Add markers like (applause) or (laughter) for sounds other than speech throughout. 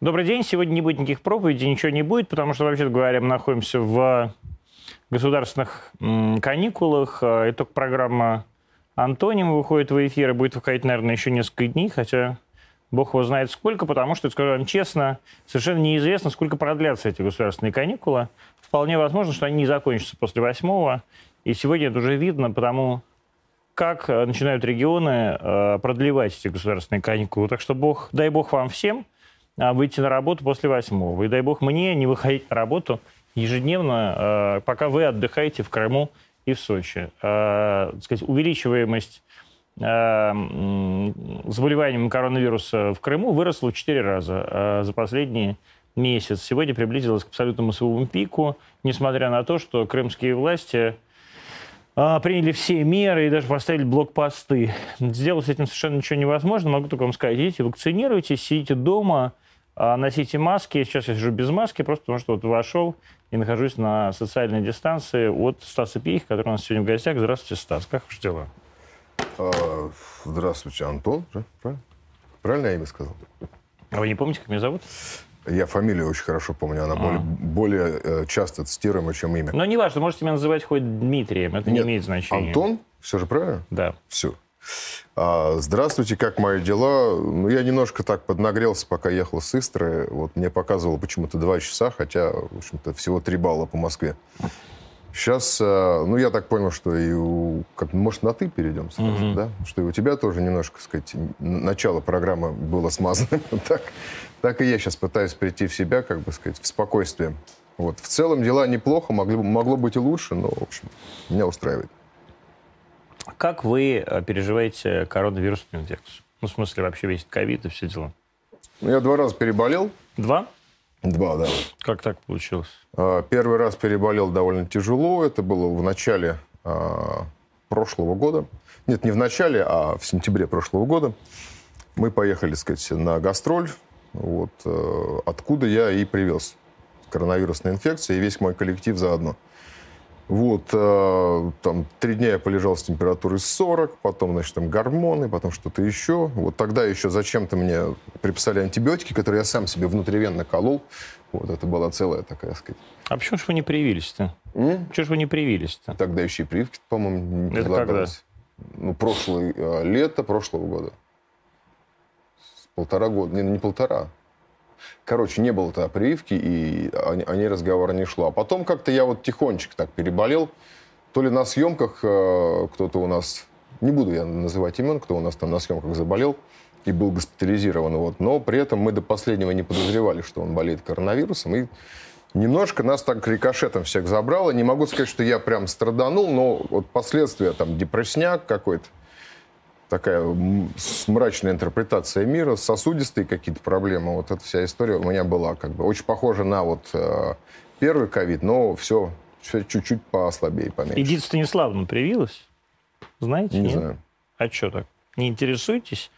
Добрый день. Сегодня не будет никаких проповедей, ничего не будет, потому что, вообще говоря, мы находимся в государственных каникулах. А, итог программа Антоним выходит в эфир и будет выходить, наверное, еще несколько дней, хотя бог его знает сколько, потому что, скажу вам честно, совершенно неизвестно, сколько продлятся эти государственные каникулы. Вполне возможно, что они не закончатся после восьмого. И сегодня это уже видно, потому как э, начинают регионы э, продлевать эти государственные каникулы. Так что бог, дай бог вам всем выйти на работу после восьмого. И дай бог мне не выходить на работу ежедневно, пока вы отдыхаете в Крыму и в Сочи. Так сказать, увеличиваемость заболеванием коронавируса в Крыму выросла в 4 раза за последние месяц. Сегодня приблизилась к абсолютному своему пику, несмотря на то, что крымские власти а, приняли все меры и даже поставили блокпосты. Сделать с этим совершенно ничего невозможно. Могу только вам сказать, идите, вакцинируйтесь, сидите дома, а, носите маски. Сейчас я сижу без маски, просто потому что вот вошел и нахожусь на социальной дистанции от Стаса Пих, который у нас сегодня в гостях. Здравствуйте, Стас. Как ваши дела? А, здравствуйте, Антон. Правильно? Правильно я имя сказал? А вы не помните, как меня зовут? Я фамилию очень хорошо помню, она а. более, более э, часто цитируема, чем имя. Но не важно, можете меня называть хоть Дмитрием, это Нет, не имеет значения. Антон? Все же правильно? Да. Все. А, здравствуйте, как мои дела? Ну, я немножко так поднагрелся, пока ехал с Истры. Вот мне показывало почему-то два часа, хотя, в общем-то, всего три балла по Москве. Сейчас, э, ну, я так понял, что и у... Как, может, на «ты» перейдем сразу, mm-hmm. да? Что и у тебя тоже немножко, сказать, начало программы было смазанным. (laughs) так, так и я сейчас пытаюсь прийти в себя, как бы сказать, в спокойствие. Вот. В целом дела неплохо, могли, могло быть и лучше, но, в общем, меня устраивает. Как вы э, переживаете коронавирусную инфекцию? Ну, в смысле, вообще весь ковид и все дела. Ну, я два раза переболел. Два? Два, да. Как так получилось? А, первый раз переболел довольно тяжело. Это было в начале а, прошлого года. Нет, не в начале, а в сентябре прошлого года. Мы поехали, так сказать, на гастроль вот, э, откуда я и привез коронавирусная инфекция, и весь мой коллектив заодно. Вот, э, там, три дня я полежал с температурой 40, потом, значит, там, гормоны, потом что-то еще. Вот тогда еще зачем-то мне приписали антибиотики, которые я сам себе внутривенно колол. Вот, это была целая такая, сказать. А почему же вы не привились-то? Почему же вы не привились-то? Тогда еще и прививки, по-моему, не это Когда? Ну, прошлое э, лето прошлого года полтора года, не, не полтора. Короче, не было тогда прививки, и о, о ней разговора не шло. А потом как-то я вот тихонечко так переболел. То ли на съемках э, кто-то у нас, не буду я называть имен, кто у нас там на съемках заболел и был госпитализирован. Вот. Но при этом мы до последнего не подозревали, что он болеет коронавирусом. И немножко нас так рикошетом всех забрало. Не могу сказать, что я прям страданул, но вот последствия, там, депрессняк какой-то, такая мрачная интерпретация мира, сосудистые какие-то проблемы. Вот эта вся история у меня была как бы очень похожа на вот э, первый ковид, но все, все чуть-чуть послабее, поменьше. Эдит Станиславовна привилась? Знаете? Не нет? знаю. А что так? Не интересуетесь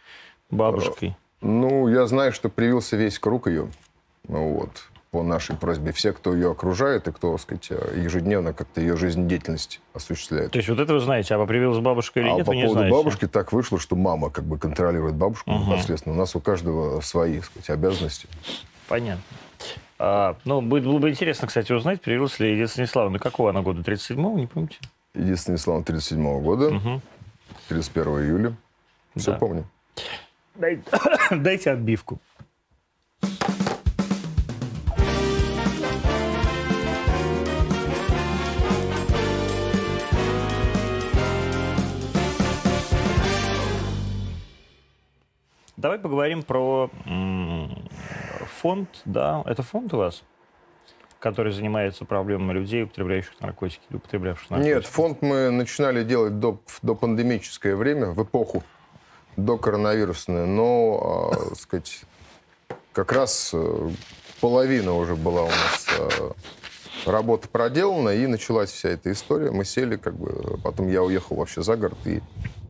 бабушкой? Ну, я знаю, что привился весь круг ее. Ну, вот по нашей просьбе все, кто ее окружает и кто, так сказать, ежедневно как-то ее жизнедеятельность осуществляет. То есть вот это вы знаете, а привилась бабушка или а нет, по вы поводу знаете? бабушки так вышло, что мама как бы контролирует бабушку угу. непосредственно. У нас у каждого свои, так сказать, обязанности. Понятно. А, ну, будет, было бы интересно, кстати, узнать, привилась ли Единая Станиславовна. Какого она года? 37-го, не помните? Единая Станиславовна 37-го года, угу. 31 июля. Все да. помню. Дай, (coughs) дайте отбивку. Давай поговорим про фонд, да, это фонд у вас? который занимается проблемами людей, употребляющих наркотики или употреблявших наркотики? Нет, фонд мы начинали делать до, до пандемическое время, в эпоху до коронавирусной, но, э, сказать, как раз э, половина уже была у нас э, работа проделана, и началась вся эта история. Мы сели, как бы, потом я уехал вообще за город и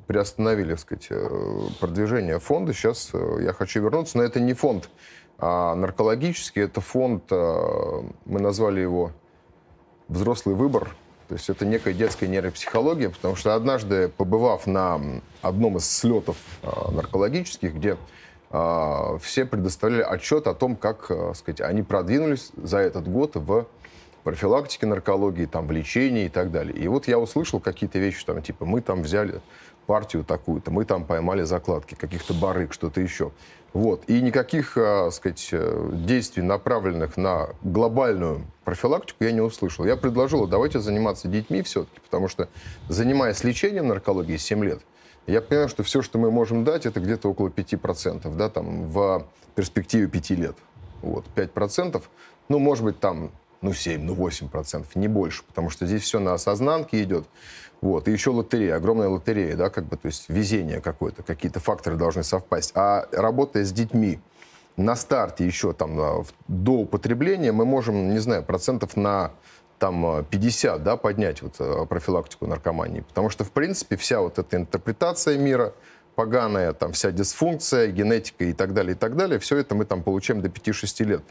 приостановили, так сказать, э, продвижение фонда. Сейчас э, я хочу вернуться, но это не фонд а наркологический, это фонд, э, мы назвали его «Взрослый выбор», то есть это некая детская нейропсихология, потому что однажды, побывав на одном из слетов наркологических, где все предоставляли отчет о том, как сказать, они продвинулись за этот год в профилактике наркологии, там, в лечении и так далее. И вот я услышал какие-то вещи, там, типа, мы там взяли партию такую-то, мы там поймали закладки, каких-то барыг, что-то еще. Вот. И никаких, э, сказать, э, действий, направленных на глобальную профилактику, я не услышал. Я предложил, давайте заниматься детьми все-таки, потому что, занимаясь лечением наркологии 7 лет, я понимаю, что все, что мы можем дать, это где-то около 5%, да, там, в перспективе 5 лет. Вот, 5%, ну, может быть, там, ну, 7, ну, 8%, не больше, потому что здесь все на осознанке идет. Вот. И еще лотерея, огромная лотерея, да, как бы, то есть везение какое-то, какие-то факторы должны совпасть. А работая с детьми на старте еще там а, до употребления, мы можем, не знаю, процентов на там 50, да, поднять вот а, профилактику наркомании. Потому что, в принципе, вся вот эта интерпретация мира, поганая, там вся дисфункция, генетика и так далее, и так далее, все это мы там получаем до 5-6 лет.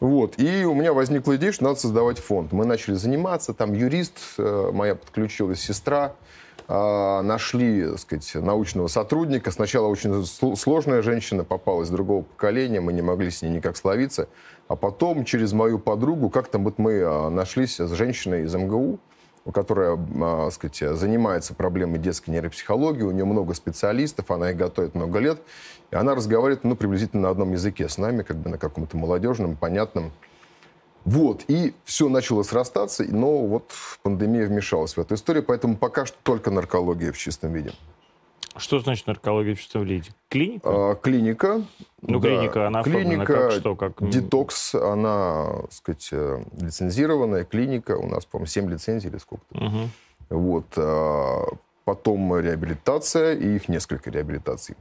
Вот. И у меня возникла идея, что надо создавать фонд. Мы начали заниматься, там юрист э, моя подключилась, сестра, э, нашли, так сказать, научного сотрудника. Сначала очень сложная женщина попалась другого поколения, мы не могли с ней никак словиться. А потом через мою подругу как-то вот мы э, нашлись с женщиной из МГУ, которая, так сказать, занимается проблемой детской нейропсихологии, у нее много специалистов, она их готовит много лет. И она разговаривает, ну, приблизительно на одном языке с нами, как бы на каком-то молодежном, понятном. Вот, и все начало срастаться, но вот пандемия вмешалась в эту историю, поэтому пока что только наркология в чистом виде. Что значит наркология в чистом виде? Клиника? А, клиника. Ну, да. клиника, она клиника, как что? Как... Детокс, она, так сказать, э, лицензированная клиника. У нас, по-моему, 7 лицензий или сколько-то. Угу. Вот. А, потом реабилитация, и их несколько реабилитаций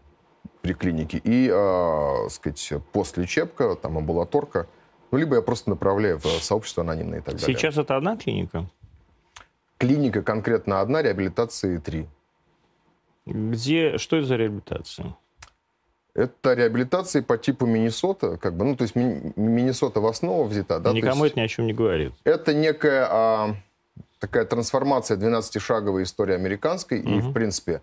при клинике, и, э, сказать, постлечебка, там, амбулаторка. Ну, либо я просто направляю в сообщество анонимное и так далее. Сейчас это одна клиника? Клиника конкретно одна, реабилитации три. Где, что это за реабилитация? Это реабилитация по типу Миннесота, как бы, ну, то есть Ми- Миннесота в основу взята. Да, Никому это ни о чем не говорит. Это некая а, такая трансформация 12-шаговой истории американской, угу. и, в принципе,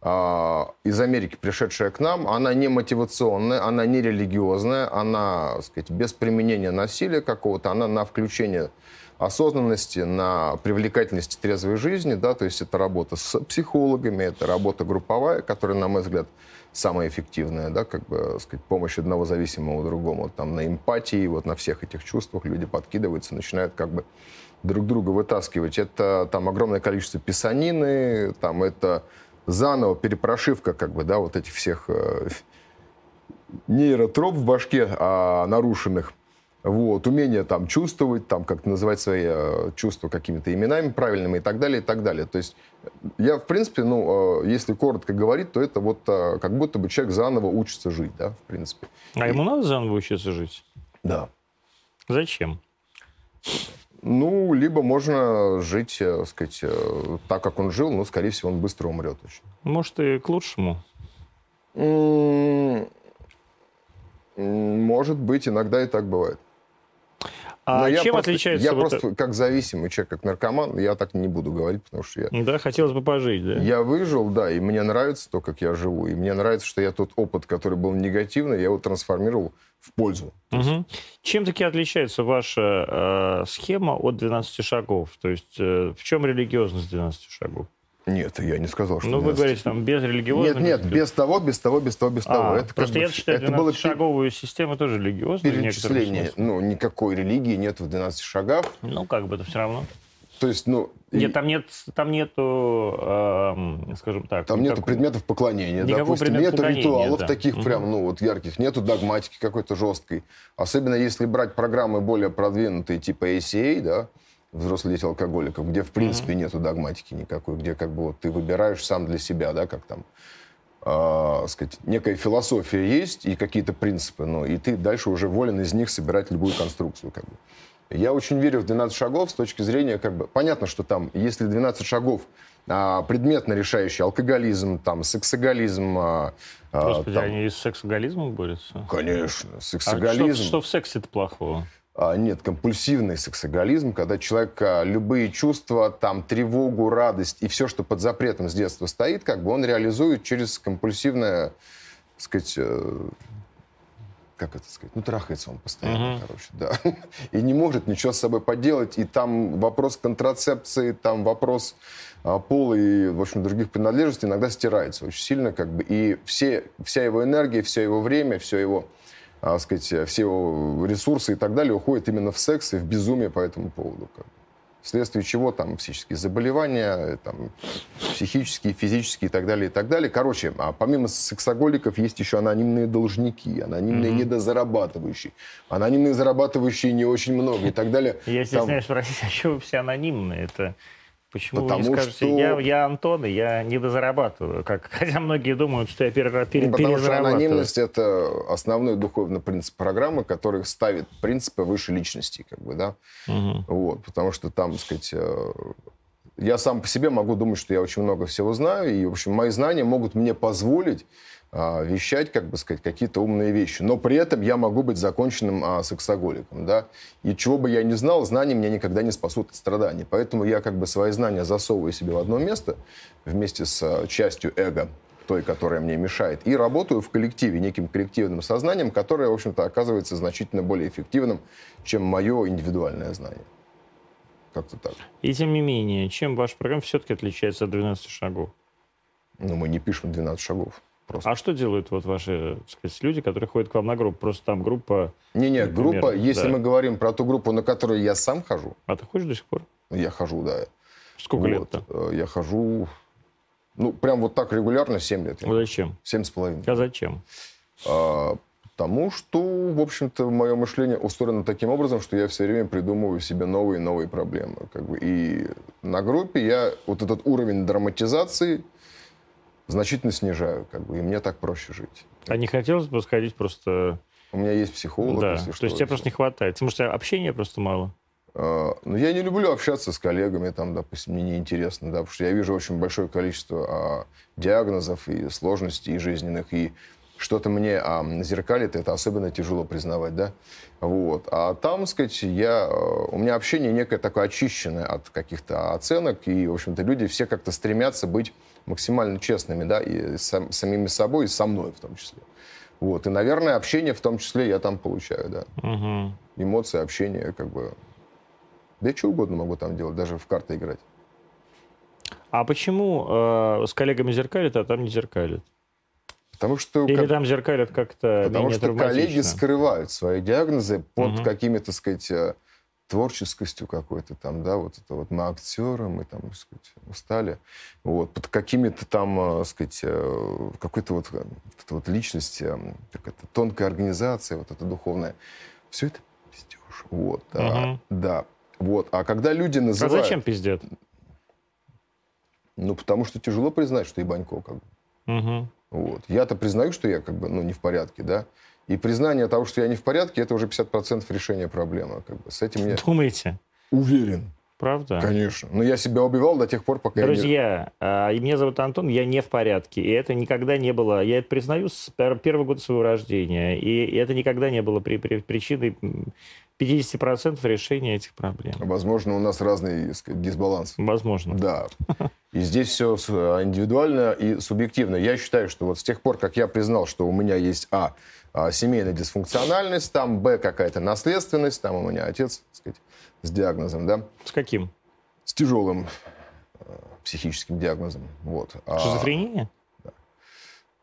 а, из Америки, пришедшая к нам, она не мотивационная, она не религиозная, она, так сказать, без применения насилия какого-то, она на включение осознанности, на привлекательности трезвой жизни, да, то есть это работа с психологами, это работа групповая, которая, на мой взгляд, самая эффективная, да, как бы, сказать, помощь одного зависимого другому, там, на эмпатии, вот на всех этих чувствах люди подкидываются, начинают как бы друг друга вытаскивать. Это там огромное количество писанины, там это заново перепрошивка, как бы, да, вот этих всех э, нейротроп в башке а, нарушенных. Вот, умение там чувствовать, там как-то называть свои э, чувства какими-то именами правильными и так далее, и так далее. То есть я, в принципе, ну, э, если коротко говорить, то это вот э, как будто бы человек заново учится жить, да, в принципе. А ему надо заново учиться жить? Да. Зачем? Ну, либо можно жить, так э, сказать, э, так, как он жил, но, скорее всего, он быстро умрет очень. Может, и к лучшему? Может быть, иногда и так бывает. А Но чем просто, отличается... Я вот просто это... как зависимый человек, как наркоман, я так не буду говорить, потому что я... Да, хотелось бы пожить, да. Я выжил, да, и мне нравится то, как я живу. И мне нравится, что я тот опыт, который был негативный, я его трансформировал в пользу. Угу. Чем таки отличается ваша э, схема от 12 шагов? То есть э, в чем религиозность 12 шагов? Нет, я не сказал, что... Ну, вы говорите, там, без религиозности... Нет, нет, без того, без того, без того, без а, того. Это просто я бы, считаю, это было шаговую систему тоже религиозной. Перечисление. Ну, никакой религии нет в 12 шагах. Ну, как бы это все равно. То есть, ну... Нет, там, нет, там нету, э, скажем так... Там никакого, нету предметов поклонения, допустим. Нету ритуалов да. таких угу. прям, ну, вот ярких. Нету догматики какой-то жесткой. Особенно если брать программы более продвинутые, типа ACA, да, взрослые дети алкоголиков, где в принципе mm-hmm. нету догматики никакой, где как бы вот ты выбираешь сам для себя, да, как там, э, сказать, некая философия есть и какие-то принципы, ну, и ты дальше уже волен из них собирать любую конструкцию, как бы. Я очень верю в 12 шагов с точки зрения, как бы, понятно, что там, если 12 шагов а, предметно решающий алкоголизм, там, сексоголизм. А, а, Господи, там... они и с сексоголизмом борются? Конечно, сексоголизм. А что, что в сексе-то плохого? А, нет, компульсивный сексоголизм, когда человек а, любые чувства, там, тревогу, радость и все, что под запретом с детства стоит, как бы он реализует через компульсивное сказать, э, как это сказать, ну, трахается он постоянно, uh-huh. короче, да. (laughs) И не может ничего с собой поделать. И там вопрос контрацепции, там вопрос а, пола и, в общем, других принадлежностей иногда стирается очень сильно, как бы. И все, вся его энергия, все его время, все его, а, сказать, все его ресурсы и так далее уходит именно в секс и в безумие по этому поводу. Как бы вследствие чего там психические заболевания, там, психические, физические и так далее, и так далее. Короче, а помимо сексоголиков есть еще анонимные должники, анонимные mm-hmm. недозарабатывающие, анонимные зарабатывающие не очень много и так далее. Я стесняюсь там... спросить, а что вы все анонимные? Это Почему Потому вы не скажете, что... я, я Антон, и я недозарабатываю, как, (laughs) хотя многие думают, что я пере, пере, ну, Потому что анонимность — это основной духовный принцип программы, который ставит принципы выше личности, как бы, да. Угу. Вот, потому что там, так сказать, э, я сам по себе могу думать, что я очень много всего знаю, и, в общем, мои знания могут мне позволить вещать, как бы сказать, какие-то умные вещи. Но при этом я могу быть законченным а, сексоголиком, да. И чего бы я ни знал, знания меня никогда не спасут от страданий. Поэтому я как бы свои знания засовываю себе в одно место вместе с а, частью эго, той, которая мне мешает, и работаю в коллективе, неким коллективным сознанием, которое, в общем-то, оказывается значительно более эффективным, чем мое индивидуальное знание. Как-то так. И тем не менее, чем ваш программа все-таки отличается от 12 шагов? Ну, мы не пишем 12 шагов. Просто. А что делают вот ваши сказать, люди, которые ходят к вам на группу? Просто там группа... Не-не, группа, если да. мы говорим про ту группу, на которую я сам хожу... А ты ходишь до сих пор? Я хожу, да. Сколько вот. лет-то? Э, я хожу, ну, прям вот так регулярно 7 лет. Ну, зачем? Семь с половиной. А зачем? А, потому что, в общем-то, мое мышление устроено таким образом, что я все время придумываю себе новые и новые проблемы. Как бы. И на группе я вот этот уровень драматизации значительно снижаю, как бы, и мне так проще жить. А не хотелось бы сходить просто... У меня есть психолог, да. если То что. есть тебе просто не хватает. Потому что общения просто мало. Uh, ну, я не люблю общаться с коллегами, там, допустим, мне неинтересно, да, потому что я вижу очень большое количество а, диагнозов и сложностей жизненных, и что-то мне а, зеркалит, это особенно тяжело признавать, да, вот. А там, сказать, я, у меня общение некое такое очищенное от каких-то оценок, и, в общем-то, люди все как-то стремятся быть максимально честными, да, и с самими собой, и со мной в том числе. Вот. И, наверное, общение в том числе я там получаю, да. Угу. Эмоции, общение, как бы... Да я что угодно могу там делать, даже в карты играть. А почему э, с коллегами зеркалят, а там не зеркалят? Потому что... Или как... там зеркалят как-то Потому что коллеги скрывают свои диагнозы под угу. какими-то, сказать, э, творческостью какой-то там, да, вот это вот мы актеры, мы там, так сказать, устали, вот, под какими-то там, так э, сказать, э, какой-то вот, вот, это вот личность, как это, тонкая организация, вот это духовная, все это пиздеж, вот, угу. а, да, вот, а когда люди называют... А зачем пиздят? Ну, потому что тяжело признать, что ебанько, как бы. Угу. Вот. Я-то признаю, что я как бы, ну, не в порядке, да, и признание того, что я не в порядке, это уже 50% решения проблемы. Как бы. С этим я... Думаете? Уверен. Правда? Конечно. Но я себя убивал до тех пор, пока Друзья, я не... меня зовут Антон, я не в порядке. И это никогда не было... Я это признаю с первого года своего рождения. И это никогда не было при, при, причиной 50% решения этих проблем. Возможно, у нас разный сказать, дисбаланс. Возможно. Да. И здесь все индивидуально и субъективно. Я считаю, что вот с тех пор, как я признал, что у меня есть А а, семейная дисфункциональность, там Б какая-то наследственность, там у меня отец, так сказать, с диагнозом, да. С каким? С тяжелым э, психическим диагнозом. Вот. А, Шизофрения? да.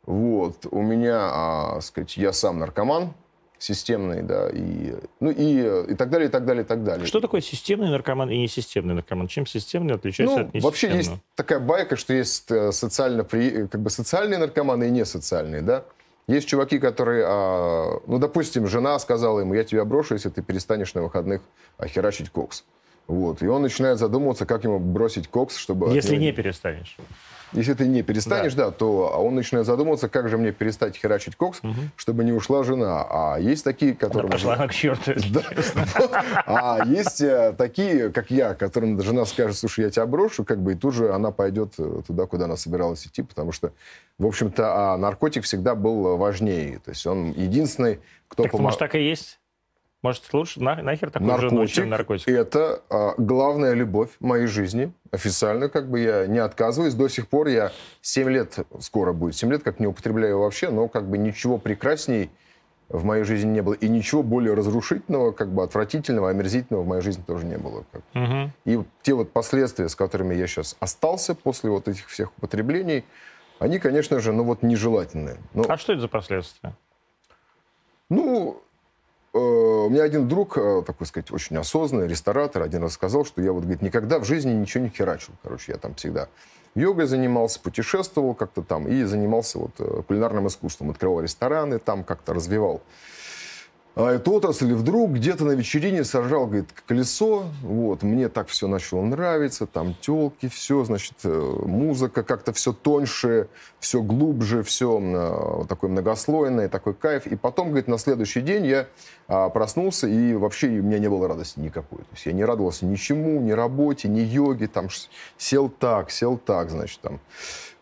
Вот. У меня, а, сказать, я сам наркоман, системный, да, и, ну, и, и так далее, и так далее, и так далее. Что такое системный наркоман и несистемный наркоман? Чем системный отличается ну, от несистемного? Вообще есть такая байка, что есть э, социально, как бы социальные наркоманы и несоциальные, да. Есть чуваки, которые, а, ну, допустим, жена сказала ему, я тебя брошу, если ты перестанешь на выходных херачить кокс. Вот. И он начинает задумываться, как ему бросить кокс, чтобы... Если не перестанешь. Если ты не перестанешь, да, да то а он начинает задумываться, как же мне перестать херачить кокс, угу. чтобы не ушла жена. А есть такие, которые... Она пошла к черту. Да. (laughs) А есть э, такие, как я, которым жена скажет, слушай, я тебя брошу, как бы, и тут же она пойдет э, туда, куда она собиралась идти, потому что, в общем-то, а наркотик всегда был важнее. То есть он единственный, кто... Так, может, так и есть? Может, лучше на, нахер такую жену, чем наркотик? это а, главная любовь моей жизни. Официально как бы я не отказываюсь. До сих пор я 7 лет, скоро будет 7 лет, как не употребляю вообще, но как бы ничего прекрасней в моей жизни не было. И ничего более разрушительного, как бы отвратительного, омерзительного в моей жизни тоже не было. Как. Угу. И те вот последствия, с которыми я сейчас остался после вот этих всех употреблений, они, конечно же, ну вот нежелательные. Но... А что это за последствия? Ну, у меня один друг, э, такой сказать, очень осознанный ресторатор, один раз сказал, что я вот, говорит, никогда в жизни ничего не херачил. Короче, я там всегда йогой занимался, путешествовал как-то там и занимался вот э, кулинарным искусством. Открывал рестораны, там как-то развивал а эту отрасль, вдруг где-то на вечерине сажал, говорит, колесо, вот, мне так все начало нравиться, там телки, все, значит, э, музыка как-то все тоньше, все глубже, все э, такое многослойное, такой кайф. И потом, говорит, на следующий день я а, проснулся, и вообще у меня не было радости никакой. То есть я не радовался ничему, ни работе, ни йоге, там, сел так, сел так, значит, там.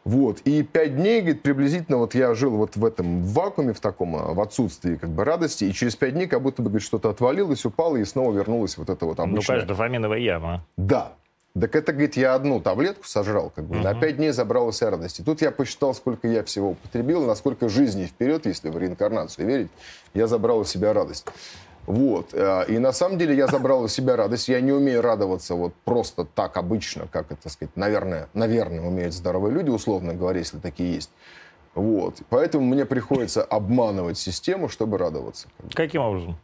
Вот. И пять дней, говорит, приблизительно вот я жил вот в этом вакууме, в таком, а, в отсутствии как бы радости, и через пять дней как будто бы, говорит, что-то отвалилось, упало, и снова вернулось вот это вот обычное. Ну, конечно, дофаминовая яма. Да. Так это, говорит, я одну таблетку сожрал, как бы, угу. на пять дней забрал вся радость. И тут я посчитал, сколько я всего употребил, насколько жизни вперед, если в реинкарнацию верить, я забрал у себя радость. Вот. Э, и на самом деле я забрал у себя радость. Я не умею радоваться вот просто так обычно, как это сказать, наверное, наверное, умеют здоровые люди, условно говоря, если такие есть. Вот. Поэтому мне приходится обманывать систему, чтобы радоваться. Каким образом?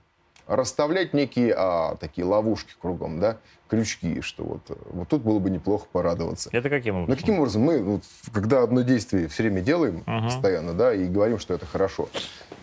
Расставлять некие а, такие ловушки кругом, да, крючки, что вот, вот тут было бы неплохо порадоваться. Это каким образом? Ну, каким образом? Мы, вот, когда одно действие все время делаем uh-huh. постоянно, да, и говорим, что это хорошо,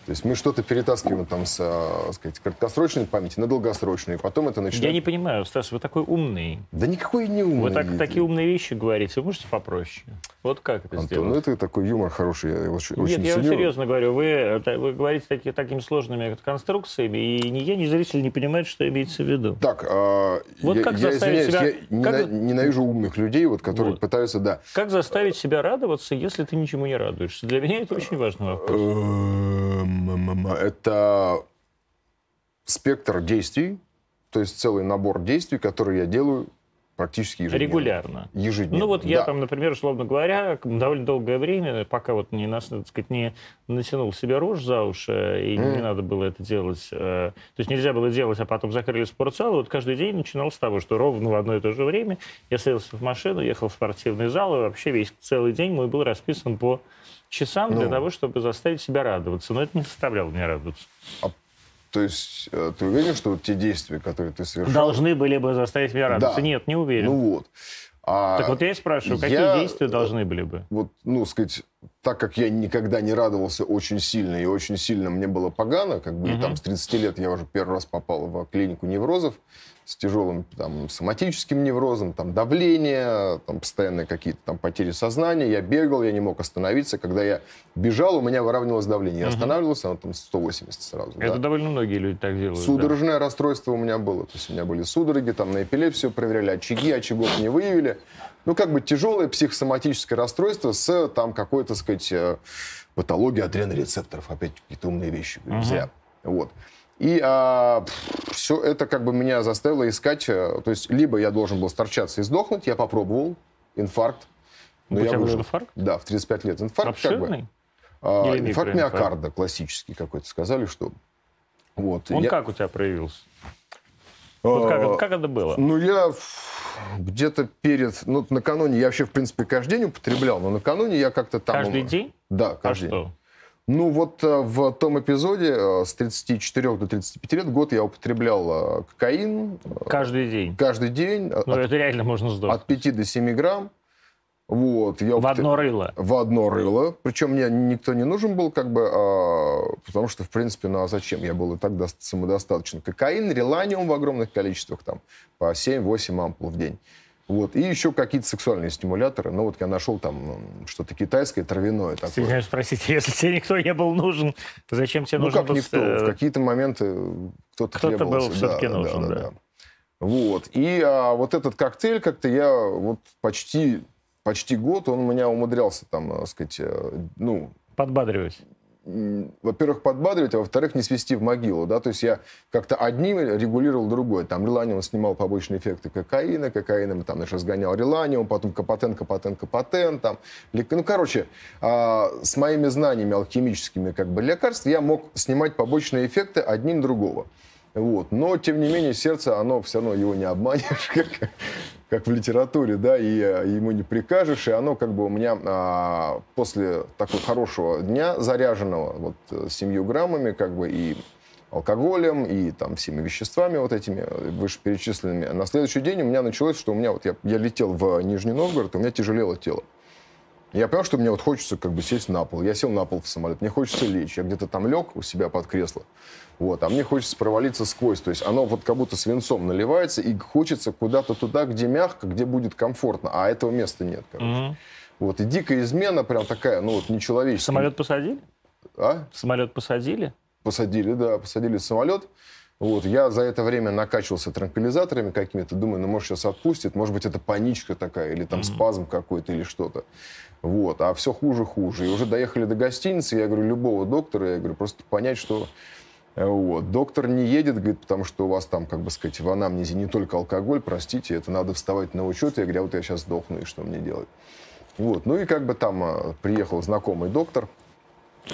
то есть мы что-то перетаскиваем там с, э, сказать, краткосрочной памяти на долгосрочную, и потом это начинает... Я не понимаю, Стас, вы такой умный. Да никакой не умный. Вы так, такие умные вещи говорите, вы можете попроще? Вот как это Антон, сделать? ну это такой юмор хороший, я очень, Нет, очень я ценю. серьезно говорю, вы, вы говорите таки, такими сложными конструкциями, и ни я, ни зритель не понимают, что имеется в виду. Так, а, вот я, как заставить себя... я как... ненавижу умных людей, вот, которые вот. пытаются, да. Как заставить себя радоваться, если ты ничему не радуешься? Для меня это очень важный вопрос эм, это спектр действий, то есть целый набор действий, которые я делаю практически ежедневно. Регулярно. Ежедневно. Ну вот да. я там, например, условно говоря, довольно долгое время, пока вот не, так сказать, не натянул себе рожь за уши, и mm. не надо было это делать, э, то есть нельзя было делать, а потом закрыли спортзал, вот каждый день начинал с того, что ровно в одно и то же время я садился в машину, ехал в спортивный зал, и вообще весь целый день мой был расписан по часам ну. для того, чтобы заставить себя радоваться. Но это не заставляло меня радоваться. А, то есть э, ты уверен, что вот те действия, которые ты совершил... Должны были бы заставить меня радоваться? Да. Нет, не уверен. Ну вот. А так вот я и спрашиваю, какие я, действия должны были бы? Вот, ну, сказать, так как я никогда не радовался очень сильно, и очень сильно мне было погано, как бы, угу. и там с 30 лет я уже первый раз попал в клинику неврозов, с тяжелым там, соматическим неврозом, там давление, там постоянные какие-то там потери сознания. Я бегал, я не мог остановиться. Когда я бежал, у меня выравнивалось давление. Я угу. останавливался, оно там 180 сразу. Это да. довольно многие люди так делают. Судорожное да. расстройство у меня было. То есть у меня были судороги, там на эпилепсию проверяли, очаги, очагов не выявили. Ну, как бы тяжелое психосоматическое расстройство с там какой-то, так сказать, э, патологией адренорецепторов. Опять какие-то умные вещи. Угу. Зря. Вот. И а, все это как бы меня заставило искать, э, то есть либо я должен был сторчаться и сдохнуть, я попробовал, инфаркт. Но У я выжил. инфаркт? Да, в 35 лет. Инфаркт Обширный? как бы... А, инфаркт миокарда классический какой-то, сказали, что... Вот, Он я... как у тебя проявился? Вот как, а, как это было? Ну, я где-то перед... Ну, накануне я вообще, в принципе, каждый день употреблял, но накануне я как-то там... Каждый день? Да, каждый а день. что? Ну вот э, в том эпизоде э, с 34 до 35 лет год я употреблял э, кокаин. Каждый день? Каждый день. Ну от, это реально можно сдохнуть. От 5 до 7 грамм. Вот, я в одно рыло? В одно рыло. Причем мне никто не нужен был, как бы, а, потому что, в принципе, ну а зачем? Я был и так до, самодостаточен. Кокаин, реланиум в огромных количествах, там, по 7-8 ампул в день. Вот. И еще какие-то сексуальные стимуляторы. Ну, вот я нашел там что-то китайское, травяное такое. Извиняюсь, спросите, (laughs) если тебе никто не был нужен, то зачем тебе ну, нужен как был... никто. В какие-то моменты кто-то Кто-то был все-таки да, нужен, да. да, да. Вот. И а, вот этот коктейль как-то я вот почти, почти год он у меня умудрялся там, так сказать, э, ну... Подбадривать. Во-первых, подбадривать, а во-вторых, не свести в могилу, да, то есть я как-то одним регулировал другой, там, реланиум снимал побочные эффекты кокаина, кокаином, там, значит, разгонял реланиум, потом капотен, капотен, капотен, там, ну, короче, а, с моими знаниями алхимическими, как бы, лекарств я мог снимать побочные эффекты одним другого. Вот. Но, тем не менее, сердце, оно все равно его не обманешь, (laughs) как, как в литературе, да, и э, ему не прикажешь. И оно как бы у меня а, после такого хорошего дня заряженного вот э, семью граммами, как бы и алкоголем, и там всеми веществами вот этими э, вышеперечисленными. На следующий день у меня началось, что у меня вот я, я летел в Нижний Новгород, у меня тяжелело тело. Я понял, что мне вот хочется как бы сесть на пол. Я сел на пол в самолет, мне хочется лечь. Я где-то там лег у себя под кресло. Вот, а мне хочется провалиться сквозь. То есть оно вот как будто свинцом наливается, и хочется куда-то туда, где мягко, где будет комфортно. А этого места нет, короче. Mm-hmm. Вот, и дикая измена прям такая, ну вот нечеловеческая. Самолет посадили? А? Самолет посадили? Посадили, да, посадили самолет. Вот, я за это время накачивался транквилизаторами какими-то, думаю, ну, может, сейчас отпустит, может быть, это паничка такая, или там mm-hmm. спазм какой-то, или что-то. Вот, а все хуже, хуже. И уже доехали до гостиницы, я говорю, любого доктора, я говорю, просто понять, что вот. Доктор не едет, говорит, потому что у вас там, как бы сказать, в анамнезе не только алкоголь, простите, это надо вставать на учет. Я говорю, а вот я сейчас сдохну, и что мне делать? Вот. Ну и как бы там а, приехал знакомый доктор,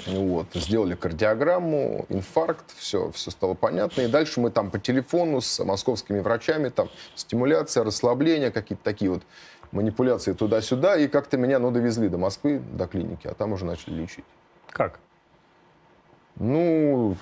вот, сделали кардиограмму, инфаркт, все, все стало понятно. И дальше мы там по телефону с московскими врачами, там стимуляция, расслабление, какие-то такие вот манипуляции туда-сюда. И как-то меня, ну, довезли до Москвы, до клиники, а там уже начали лечить. Как? Ну,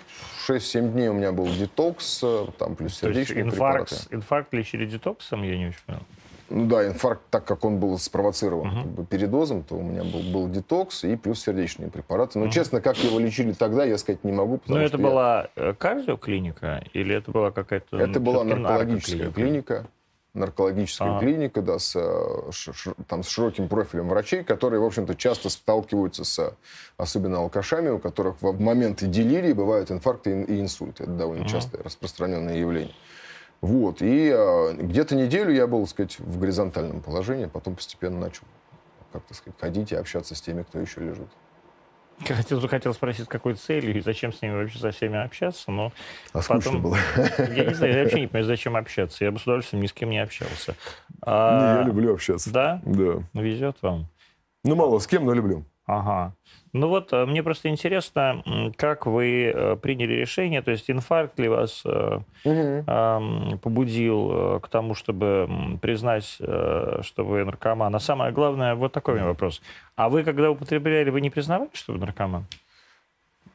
6-7 дней у меня был детокс, там плюс сердечные инфаркт, препараты. Инфаркт лечили детоксом, я не очень понял. Ну да, инфаркт, так как он был спровоцирован uh-huh. как бы, передозом, то у меня был, был детокс и плюс сердечные препараты. Но, uh-huh. честно, как его лечили тогда, я сказать не могу. Но это была я... Э, кардиоклиника или это была какая-то... Это была наркологическая клиника наркологическая а. клиника, да, с, э, ш, там, с широким профилем врачей, которые, в общем-то, часто сталкиваются с, особенно алкашами, у которых в моменты делирии бывают инфаркты и инсульты. Это довольно а. частое распространенное явление. Вот. И а, где-то неделю я был, так сказать, в горизонтальном положении, потом постепенно начал, как то сказать, ходить и общаться с теми, кто еще лежит. Хотел, хотел спросить, с какой целью и зачем с ними вообще со всеми общаться, но а потом... было. (laughs) Я не знаю, я вообще не понимаю, зачем общаться. Я бы с удовольствием ни с кем не общался. А... Не, я люблю общаться. Да? Да. Везет вам. Ну, мало с кем, но люблю. Ага. Ну вот, э, мне просто интересно, как вы э, приняли решение, то есть инфаркт ли вас угу. побудил к тому, чтобы признать, что вы наркоман? А самое главное, вот такой у меня вопрос. А вы, когда употребляли, вы не признавали, что вы наркоман?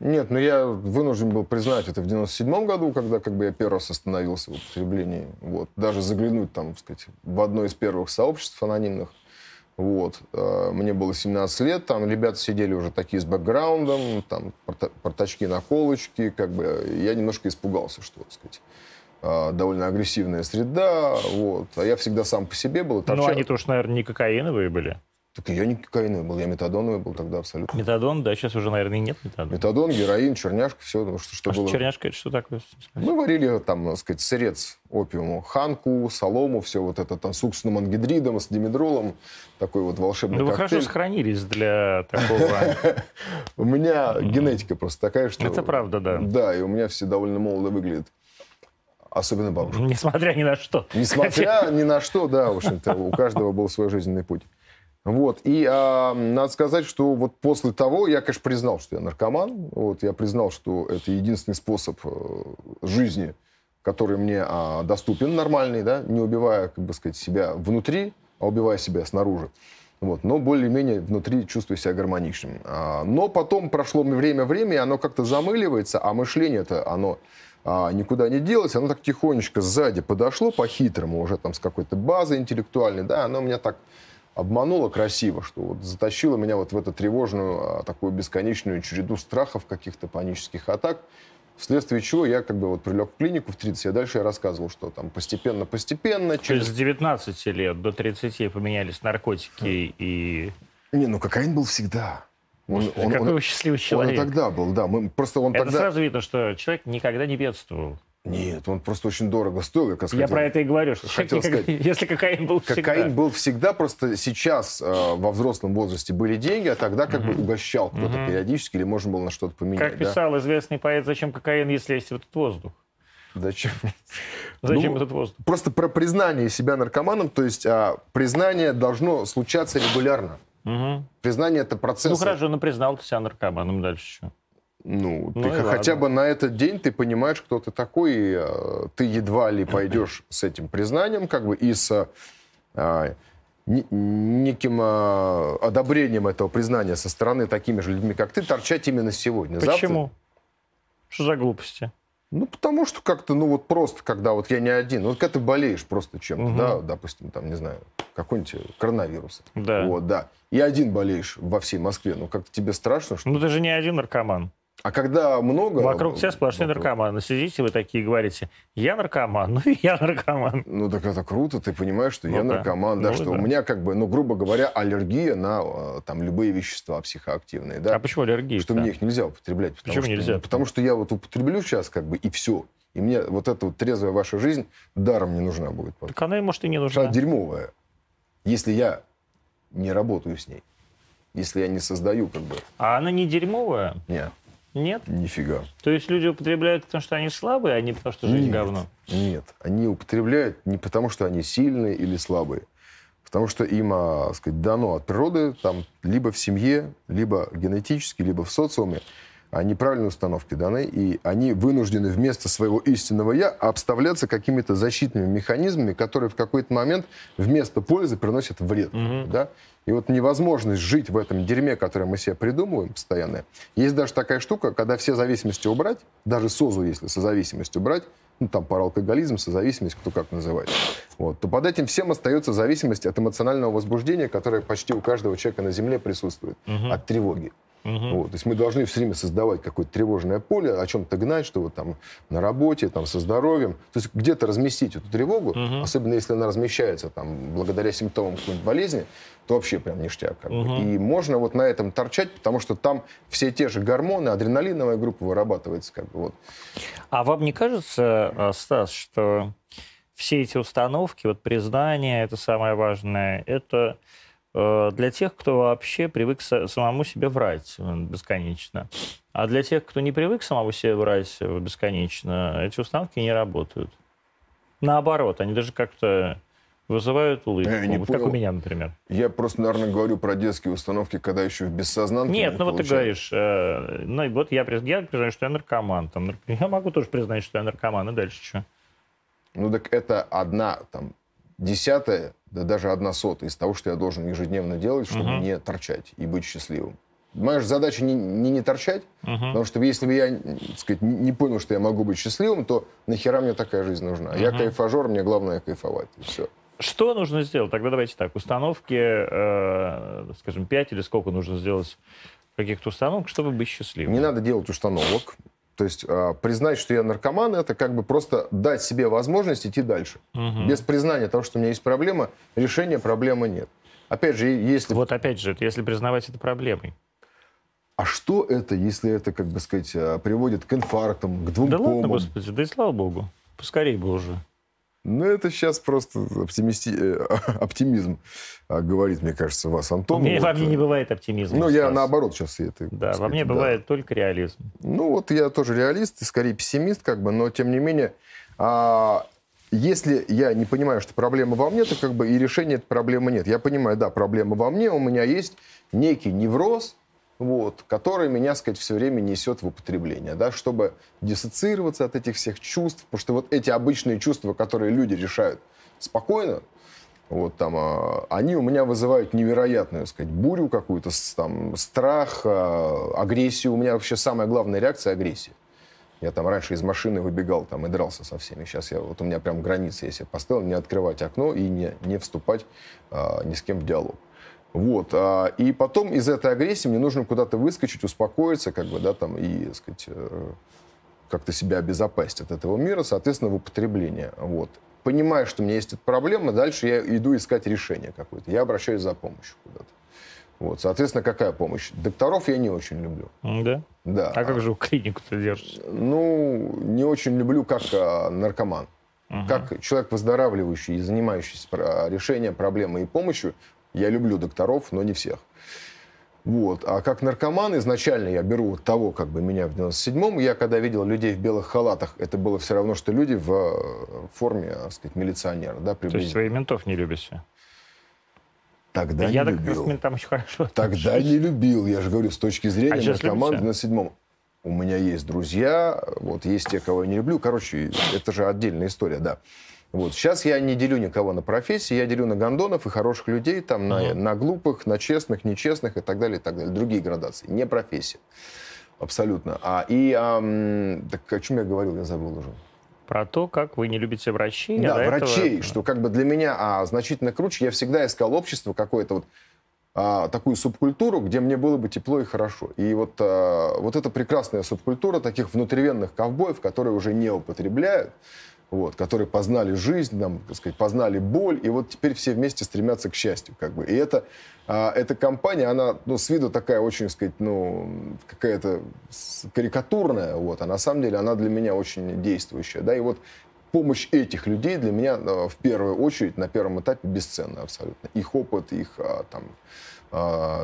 Нет, но я вынужден был признать это в 97 году, когда как бы я первый раз остановился в употреблении. Вот. Даже заглянуть там, так сказать, в одно из первых сообществ анонимных. Вот. Э, мне было 17 лет, там ребята сидели уже такие с бэкграундом, там портачки на колочке, как бы я немножко испугался, что, так сказать, э, довольно агрессивная среда, вот. А я всегда сам по себе был. Ну, они-то уж, наверное, не кокаиновые были. Так я не кокаиновый был, я метадоновый был тогда абсолютно. Метадон, да, сейчас уже, наверное, нет метадона. Метадон, героин, черняшка, все. Что, что а было. черняшка это что такое? Мы варили там, так сказать, сырец опиуму, ханку, солому, все вот это там с уксусным ангидридом, с димедролом, такой вот волшебный Ну, вы хорошо сохранились для такого. (laughs) У меня генетика просто такая, что... Это правда, да. Да, и у меня все довольно молодо выглядят. Особенно бабушка. Несмотря ни на что. Несмотря ни на что, да, в общем-то, у каждого был свой жизненный путь. Вот. И а, надо сказать, что вот после того я, конечно, признал, что я наркоман. Вот. Я признал, что это единственный способ э, жизни, который мне а, доступен, нормальный, да, не убивая, как бы сказать, себя внутри, а убивая себя снаружи. Вот. Но более-менее внутри чувствую себя гармоничным. А, но потом прошло время-время, и оно как-то замыливается, а мышление это оно а, никуда не делось, оно так тихонечко сзади подошло по-хитрому, уже там с какой-то базой интеллектуальной, да, оно меня так обманула красиво, что вот затащила меня вот в эту тревожную, а, такую бесконечную череду страхов, каких-то панических атак, вследствие чего я как бы вот прилег в клинику в 30, а дальше я рассказывал, что там постепенно-постепенно... Через... С 19 лет до 30 поменялись наркотики и... Не, ну кокаин был всегда. Он, он, какой он, вы счастливый человек. Он тогда был, да. Мы, просто он Это тогда... сразу видно, что человек никогда не бедствовал. Нет, он просто очень дорого стоил. Я, я про это и говорю, что хотел сказать, (laughs) если кокаин был всегда. Кокаин был всегда, просто сейчас э, во взрослом возрасте были деньги, а тогда как угу. бы угощал кто-то угу. периодически или можно было на что-то поменять. Как писал да? известный поэт, зачем кокаин, если есть этот воздух? Зачем? (laughs) Зачем ну, этот воздух? Просто про признание себя наркоманом, то есть а, признание должно случаться регулярно. Угу. Признание это процесс. Ну хорошо, ну признал ты себя наркоманом, дальше что? Ну, ну ты хотя ладно. бы на этот день ты понимаешь, кто ты такой, и э, ты едва ли (clears throat) пойдешь с этим признанием, как бы, и с э, неким э, одобрением этого признания со стороны такими же людьми, как ты, торчать именно сегодня. Почему? Завтра... Что за глупости? Ну, потому что как-то, ну, вот просто, когда вот я не один, вот когда ты болеешь просто чем-то, угу. да, допустим, там, не знаю, какой-нибудь коронавирус. Да. Вот, да. И один болеешь во всей Москве, ну, как-то тебе страшно, что... Ну, ты же не один наркоман. А когда много... Вокруг тебя сплошные вокруг... наркоманы. Сидите вы такие и говорите, я наркоман, ну я наркоман. Ну так это круто, ты понимаешь, что ну, я да. наркоман, да, ну, что да. у меня как бы, ну грубо говоря, аллергия на э, там любые вещества психоактивные, да. А почему аллергия? Что мне их нельзя употреблять. Почему что, нельзя? Потому что я вот употреблю сейчас как бы и все. И мне вот эта вот трезвая ваша жизнь даром не нужна будет. Так она, может, и не нужна. Она дерьмовая. Если я не работаю с ней. Если я не создаю как бы... А она не дерьмовая? Нет. Нет? Нифига. То есть люди употребляют, потому что они слабые, а не потому что жизнь нет, говно? Нет, они употребляют не потому, что они сильные или слабые. Потому что им, а, сказать, дано от природы, там, либо в семье, либо генетически, либо в социуме, а неправильные установки даны, и они вынуждены вместо своего истинного «я» обставляться какими-то защитными механизмами, которые в какой-то момент вместо пользы приносят вред. Угу. Да? И вот невозможность жить в этом дерьме, которое мы себе придумываем постоянно. Есть даже такая штука, когда все зависимости убрать, даже СОЗу, если созависимость убрать, ну, там, паралкоголизм, созависимость, кто как называет, вот, то под этим всем остается зависимость от эмоционального возбуждения, которое почти у каждого человека на Земле присутствует, угу. от тревоги. Угу. Вот, то есть мы должны все время создавать какое-то тревожное поле, о чем-то гнать, что вот там на работе, там со здоровьем. То есть где-то разместить эту тревогу, угу. особенно если она размещается там благодаря симптомам какой-нибудь болезни, то вообще прям ништяк. Как угу. бы. И можно вот на этом торчать, потому что там все те же гормоны, адреналиновая группа вырабатывается. Как бы, вот. А вам не кажется, э, Стас, что все эти установки, вот признание, это самое важное, это Э, для тех, кто вообще привык самому себе врать э, бесконечно. А для тех, кто не привык самому себе врать бесконечно, эти установки не работают. Наоборот, они даже как-то вызывают улыбку. Я не вот понял. как у меня, например. Я просто, наверное, говорю про детские установки, когда еще в бессознанке. Нет, ну вот ты говоришь, э, ну вот я, я признаю, что я наркоман. Там, я могу тоже признать, что я наркоман, и дальше что? Ну так это одна там десятая, да даже одна сотая из того, что я должен ежедневно делать, чтобы uh-huh. не торчать и быть счастливым. Моя же задача не не, не торчать, uh-huh. потому что если бы я так сказать, не понял, что я могу быть счастливым, то нахера мне такая жизнь нужна? Uh-huh. Я кайфажер, мне главное кайфовать. И все. Что нужно сделать? Тогда давайте так. Установки, э, скажем, 5 или сколько нужно сделать каких-то установок, чтобы быть счастливым? Не надо делать установок. То есть э, признать, что я наркоман, это как бы просто дать себе возможность идти дальше. Угу. Без признания того, что у меня есть проблема, решения проблемы нет. Опять же, если... Вот опять же, если признавать это проблемой. А что это, если это, как бы сказать, а, приводит к инфарктам, к двум да комам? ладно, господи, да и слава богу. Поскорей бы уже. Ну, это сейчас просто оптимисти... Э, (laughs) оптимизм а, говорит, мне кажется, вас, Антон. Мне, вот. Во мне не бывает оптимизма. Ну, я наоборот сейчас это... Да, сказать, во мне да. бывает только реализм. Ну, вот я тоже реалист и скорее пессимист, как бы, но тем не менее, а, если я не понимаю, что проблема во мне, то как бы и решения этой проблемы нет. Я понимаю, да, проблема во мне, у меня есть некий невроз, вот, который меня, сказать, все время несет в употребление, да, чтобы диссоциироваться от этих всех чувств, потому что вот эти обычные чувства, которые люди решают спокойно, вот там, а, они у меня вызывают невероятную, сказать, бурю какую-то, там, страх, а, агрессию. У меня вообще самая главная реакция — агрессия. Я там раньше из машины выбегал там и дрался со всеми. Сейчас я, вот у меня прям границы я себе поставил, не открывать окно и не, не вступать а, ни с кем в диалог. Вот. А, и потом из этой агрессии мне нужно куда-то выскочить, успокоиться, как бы, да, там, и, так сказать, э, как-то себя обезопасить от этого мира, соответственно, в употребление. Вот. Понимая, что у меня есть эта проблема, дальше я иду искать решение какое-то. Я обращаюсь за помощью куда-то. Вот, соответственно, какая помощь? Докторов я не очень люблю. Да? Да. А как же клинику-то держишь? Ну, не очень люблю как а, наркоман. Угу. Как человек выздоравливающий и занимающийся решением проблемы и помощью, я люблю докторов, но не всех. Вот. А как наркоман изначально я беру вот того, как бы меня в 97-м, я когда видел людей в белых халатах, это было все равно, что люди в э, форме, так сказать, милиционера. Да, То есть своих ментов не любите? Тогда я не любил. Я так ментам очень хорошо. Тогда не любил, я же говорю, с точки зрения а наркомана в 97-м. У меня есть друзья, вот есть те, кого я не люблю. Короче, это же отдельная история, да. Вот. Сейчас я не делю никого на профессии, я делю на гондонов и хороших людей, там, на, uh-huh. на глупых, на честных, нечестных и так далее, и так далее. Другие градации, не профессия. Абсолютно. А, и, ам, так о чем я говорил, я забыл уже. Про то, как вы не любите врачей. Да, а врачей, этого... что как бы для меня а, значительно круче. Я всегда искал общество какое-то вот, а, такую субкультуру, где мне было бы тепло и хорошо. И вот, а, вот эта прекрасная субкультура таких внутривенных ковбоев, которые уже не употребляют, вот, которые познали жизнь, нам, так сказать, познали боль, и вот теперь все вместе стремятся к счастью, как бы. И это, а, эта компания, она, ну, с виду такая очень, так сказать, ну, какая-то карикатурная, вот, а на самом деле она для меня очень действующая, да, и вот помощь этих людей для меня а, в первую очередь на первом этапе бесценна абсолютно. Их опыт, их а, там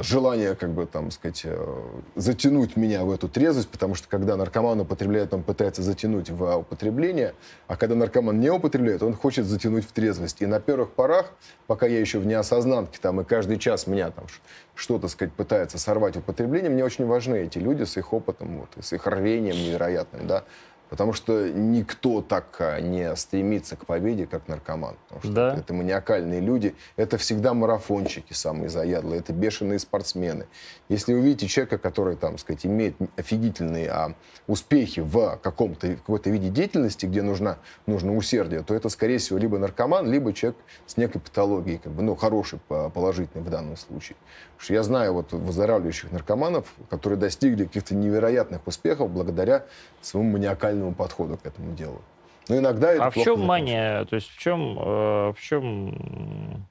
желание, как бы, там, сказать, э, затянуть меня в эту трезвость, потому что когда наркоман употребляет, он пытается затянуть в употребление, а когда наркоман не употребляет, он хочет затянуть в трезвость. И на первых порах, пока я еще в неосознанке, там, и каждый час меня там что-то, сказать, пытается сорвать употребление, мне очень важны эти люди с их опытом, вот, и с их рвением невероятным, да, Потому что никто так а, не стремится к победе, как наркоман. Потому что да. это маниакальные люди. Это всегда марафончики самые заядлые. Это бешеные спортсмены. Если вы видите человека, который, там, сказать, имеет офигительные а, успехи в каком-то какой-то виде деятельности, где нужна, нужно усердие, то это, скорее всего, либо наркоман, либо человек с некой патологией, как бы, ну, хороший, положительный в данном случае. Потому что я знаю вот выздоравливающих наркоманов, которые достигли каких-то невероятных успехов благодаря своему маниакальному подходу к этому делу. Но иногда это А в чем мания? То есть в чем, э, в чем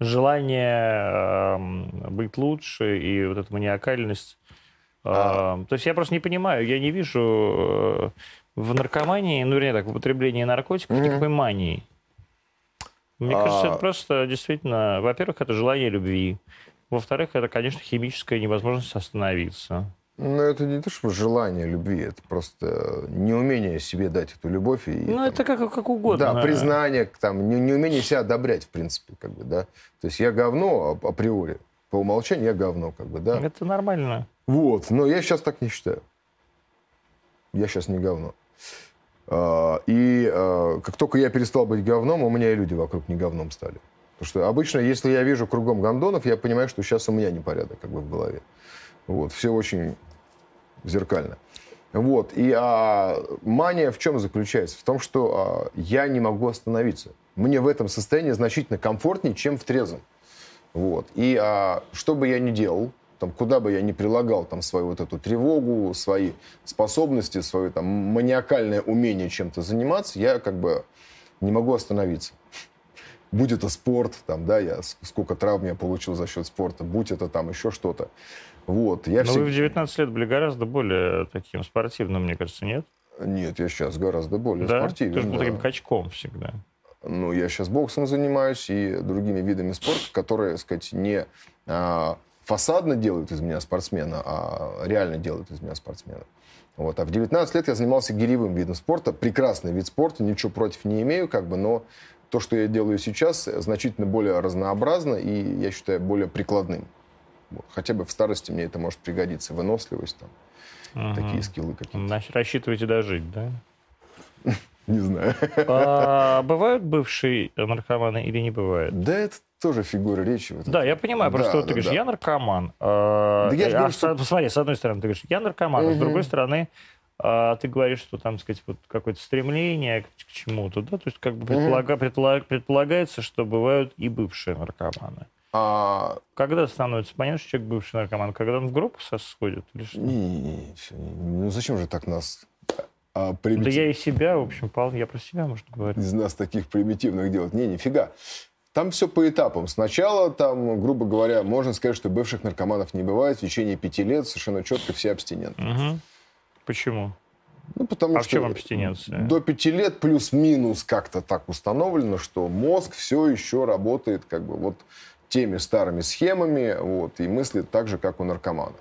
желание э, быть лучше и вот эта маниакальность? А... То есть я просто не понимаю, я не вижу э, в наркомании, ну, вернее так, в употреблении наркотиков mm-hmm. никакой мании. Мне а... кажется, это просто действительно, во-первых, это желание любви. Во-вторых, это, конечно, химическая невозможность остановиться. Ну, это не то, что желание любви, это просто неумение себе дать эту любовь. И, ну, там, это как, как угодно. Да, признание, там, не, неумение себя одобрять, в принципе, как бы, да. То есть я говно априори, по умолчанию я говно, как бы, да. Это нормально. Вот, но я сейчас так не считаю. Я сейчас не говно. А, и а, как только я перестал быть говном, у меня и люди вокруг не говном стали. Потому что обычно, если я вижу кругом гондонов, я понимаю, что сейчас у меня непорядок как бы в голове. Вот, все очень зеркально. Вот, и а, мания в чем заключается? В том, что а, я не могу остановиться. Мне в этом состоянии значительно комфортнее, чем в трезвом. Вот, и а, что бы я ни делал, там, куда бы я ни прилагал там, свою вот эту тревогу, свои способности, свое там, маниакальное умение чем-то заниматься, я как бы не могу остановиться будь это спорт, там, да, я сколько травм я получил за счет спорта, будь это там еще что-то. Вот, я Но всег... вы в 19 лет были гораздо более таким спортивным, мне кажется, нет? Нет, я сейчас гораздо более да? спортивным. Ты же был да. таким качком всегда. Ну, я сейчас боксом занимаюсь и другими видами спорта, которые, так сказать, не а, фасадно делают из меня спортсмена, а реально делают из меня спортсмена. Вот. А в 19 лет я занимался гиревым видом спорта. Прекрасный вид спорта, ничего против не имею, как бы, но то, что я делаю сейчас, значительно более разнообразно и, я считаю, более прикладным. Хотя бы в старости мне это может пригодиться. Выносливость, там, ага. такие скиллы какие-то. Значит, рассчитываете дожить, да? (laughs) Не знаю. А, бывают бывшие наркоманы или не бывают? Да, это тоже фигура речи. Вот да, я понимаю, просто да, вот ты да, говоришь, да. я наркоман. А, да я а, говорю, что... Посмотри, с одной стороны, ты говоришь, я наркоман, угу. а с другой стороны, а ты говоришь, что там, сказать, вот какое-то стремление к, к чему-то, да? То есть как бы предполага, предполаг, предполагается, что бывают и бывшие наркоманы. А... Когда становится понятно, что человек бывший наркоман? Когда он в группу сходит или что? Не, не, не, ну зачем же так нас а, примитив... Да я и себя, в общем, я про себя, может, говорю. Из нас таких примитивных делать. Не, нифига. Там все по этапам. Сначала, там, грубо говоря, можно сказать, что бывших наркоманов не бывает. В течение пяти лет совершенно четко все абстиненты. Угу. Почему? Ну, потому а что в чем абстиненция? До пяти лет плюс-минус как-то так установлено, что мозг все еще работает как бы вот теми старыми схемами вот, и мыслит так же, как у наркомана.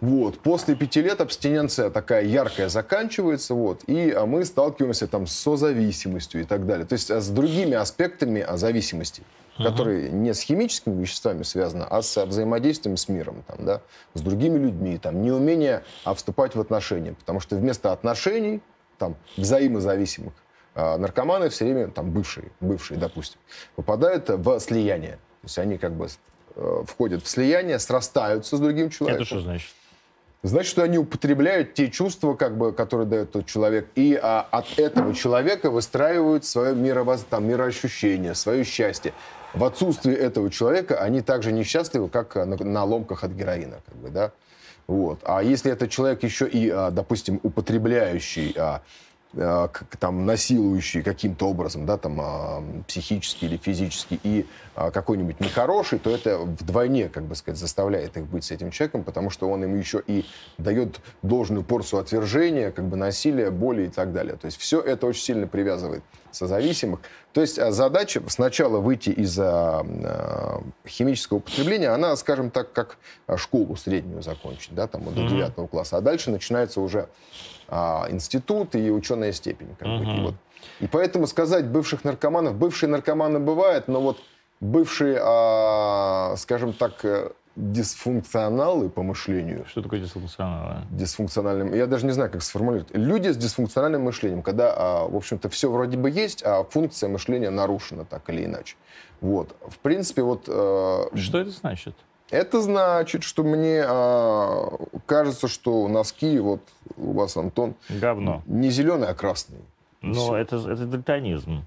Вот. После пяти лет абстиненция такая яркая заканчивается, вот, и а мы сталкиваемся там с созависимостью и так далее. То есть а с другими аспектами а, зависимости, uh-huh. которые не с химическими веществами связаны, а с взаимодействием с миром, там, да, с другими людьми, там, неумение а, вступать в отношения. Потому что вместо отношений, там, взаимозависимых, наркоманы все время, там, бывшие, бывшие, допустим, попадают в слияние. То есть они как бы э, входят в слияние, срастаются с другим человеком. Это что значит? значит, что они употребляют те чувства, как бы, которые дает тот человек, и а, от этого человека выстраивают свое мировоз... там, мироощущение, свое счастье. В отсутствии этого человека они также несчастливы, как на, на ломках от героина. Как бы, да? вот. А если этот человек еще и, а, допустим, употребляющий а, Э, там, насилующий каким-то образом, да, там, а, психически или физически, и а, какой-нибудь нехороший, то это вдвойне, как бы сказать, заставляет их быть с этим человеком, потому что он им еще и дает должную порцию отвержения, как бы насилия, боли и так далее. То есть все это очень сильно привязывает созависимых. То есть а, задача сначала выйти из химического употребления, она, скажем так, как школу среднюю закончить, да, там, до девятого класса, а дальше начинается уже а, институт и ученая степень. Как uh-huh. вот. и поэтому сказать бывших наркоманов, бывшие наркоманы бывают, но вот бывшие, а, скажем так, э, дисфункционалы по мышлению. Что такое дисфункционалы? Дисфункциональным. Я даже не знаю, как сформулировать. Люди с дисфункциональным мышлением, когда, а, в общем-то, все вроде бы есть, а функция мышления нарушена так или иначе. Вот. В принципе, вот... Э, Что это значит? Это значит, что мне а, кажется, что носки, вот у вас, Антон, Говно. не зеленые, а красные. Но это, это дальтонизм.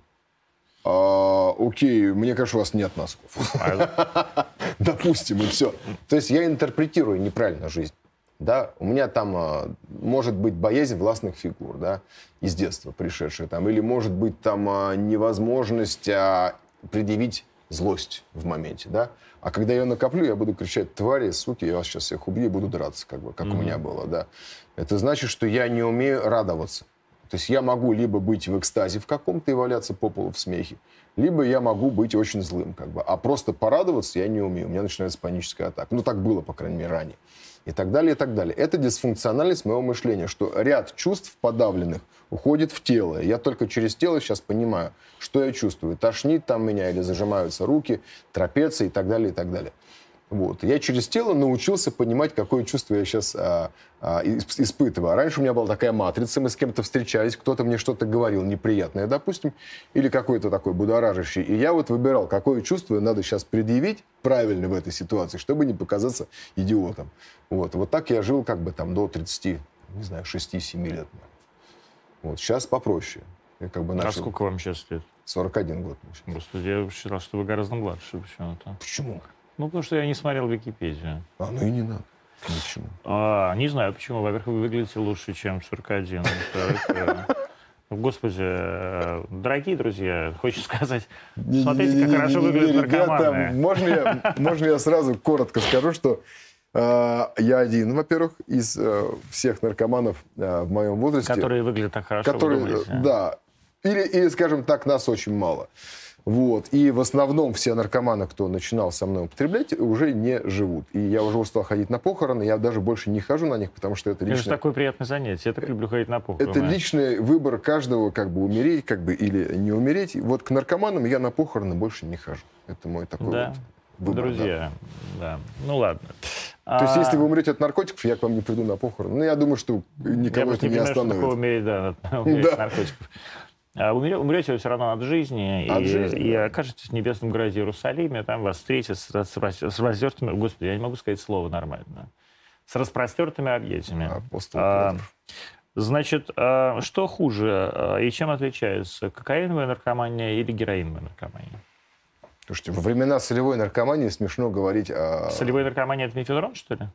А, окей, мне кажется, у вас нет носков. А (laughs) Допустим, и все. То есть я интерпретирую неправильно жизнь. Да, у меня там а, может быть боязнь властных фигур, да, из детства пришедшая там, или может быть там а, невозможность а, предъявить злость в моменте, да. А когда я накоплю, я буду кричать, твари, суки, я вас сейчас всех убью и буду драться, как бы, как mm-hmm. у меня было, да. Это значит, что я не умею радоваться. То есть я могу либо быть в экстазе в каком-то и валяться по полу в смехе, либо я могу быть очень злым, как бы. А просто порадоваться я не умею. У меня начинается паническая атака. Ну, так было, по крайней мере, ранее и так далее, и так далее. Это дисфункциональность моего мышления, что ряд чувств подавленных уходит в тело. Я только через тело сейчас понимаю, что я чувствую. Тошнит там меня или зажимаются руки, трапеция и так далее, и так далее. Вот. Я через тело научился понимать, какое чувство я сейчас а, а, испытываю. А раньше у меня была такая матрица, мы с кем-то встречались, кто-то мне что-то говорил неприятное, допустим, или какой-то такой будоражащий. И я вот выбирал, какое чувство надо сейчас предъявить правильно в этой ситуации, чтобы не показаться идиотом. Вот, вот так я жил как бы там до 30, не знаю, 6-7 лет. Вот, сейчас попроще. Я как бы а начал... А сколько вам сейчас лет? 41 год. Господи, я считал, что вы гораздо младше почему-то. Почему? Ну, потому что я не смотрел Википедию. А, ну и не надо. Почему? А, не знаю, почему. Во-первых, вы выглядите лучше, чем 41. Господи, э, дорогие друзья, хочется сказать, смотрите, как хорошо выглядят наркоманы. Можно я, можно я сразу коротко скажу, что э, я один, во-первых, из э, всех наркоманов э, в моем возрасте. Которые выглядят так хорошо, которые, Да. Или, или, скажем так, нас очень мало. Вот. И в основном все наркоманы, кто начинал со мной употреблять, уже не живут. И я уже устал ходить на похороны, я даже больше не хожу на них, потому что это личное... Это же такое приятное занятие, я так люблю ходить на похороны. Это личный выбор каждого, как бы умереть, как бы или не умереть. Вот к наркоманам я на похороны больше не хожу. Это мой такой да. вот выбор. Друзья, да. да. Ну ладно. То есть, если вы умрете от наркотиков, я к вам не приду на похороны. Ну, я думаю, что никого я это не, не остановит. Я умереть, да, (laughs) умереть от наркотиков. А умрете вы все равно от жизни, от и, жизни, и да. окажетесь в небесном городе Иерусалиме, там вас встретят с, с, с раздертыми, господи, я не могу сказать слово нормально, с распростертыми объятиями. А, значит, а, что хуже а, и чем отличается кокаиновая наркомания или героиновая наркомания? Слушайте, во времена солевой наркомании смешно говорить о... Солевой наркомания – это мефедрон, что ли?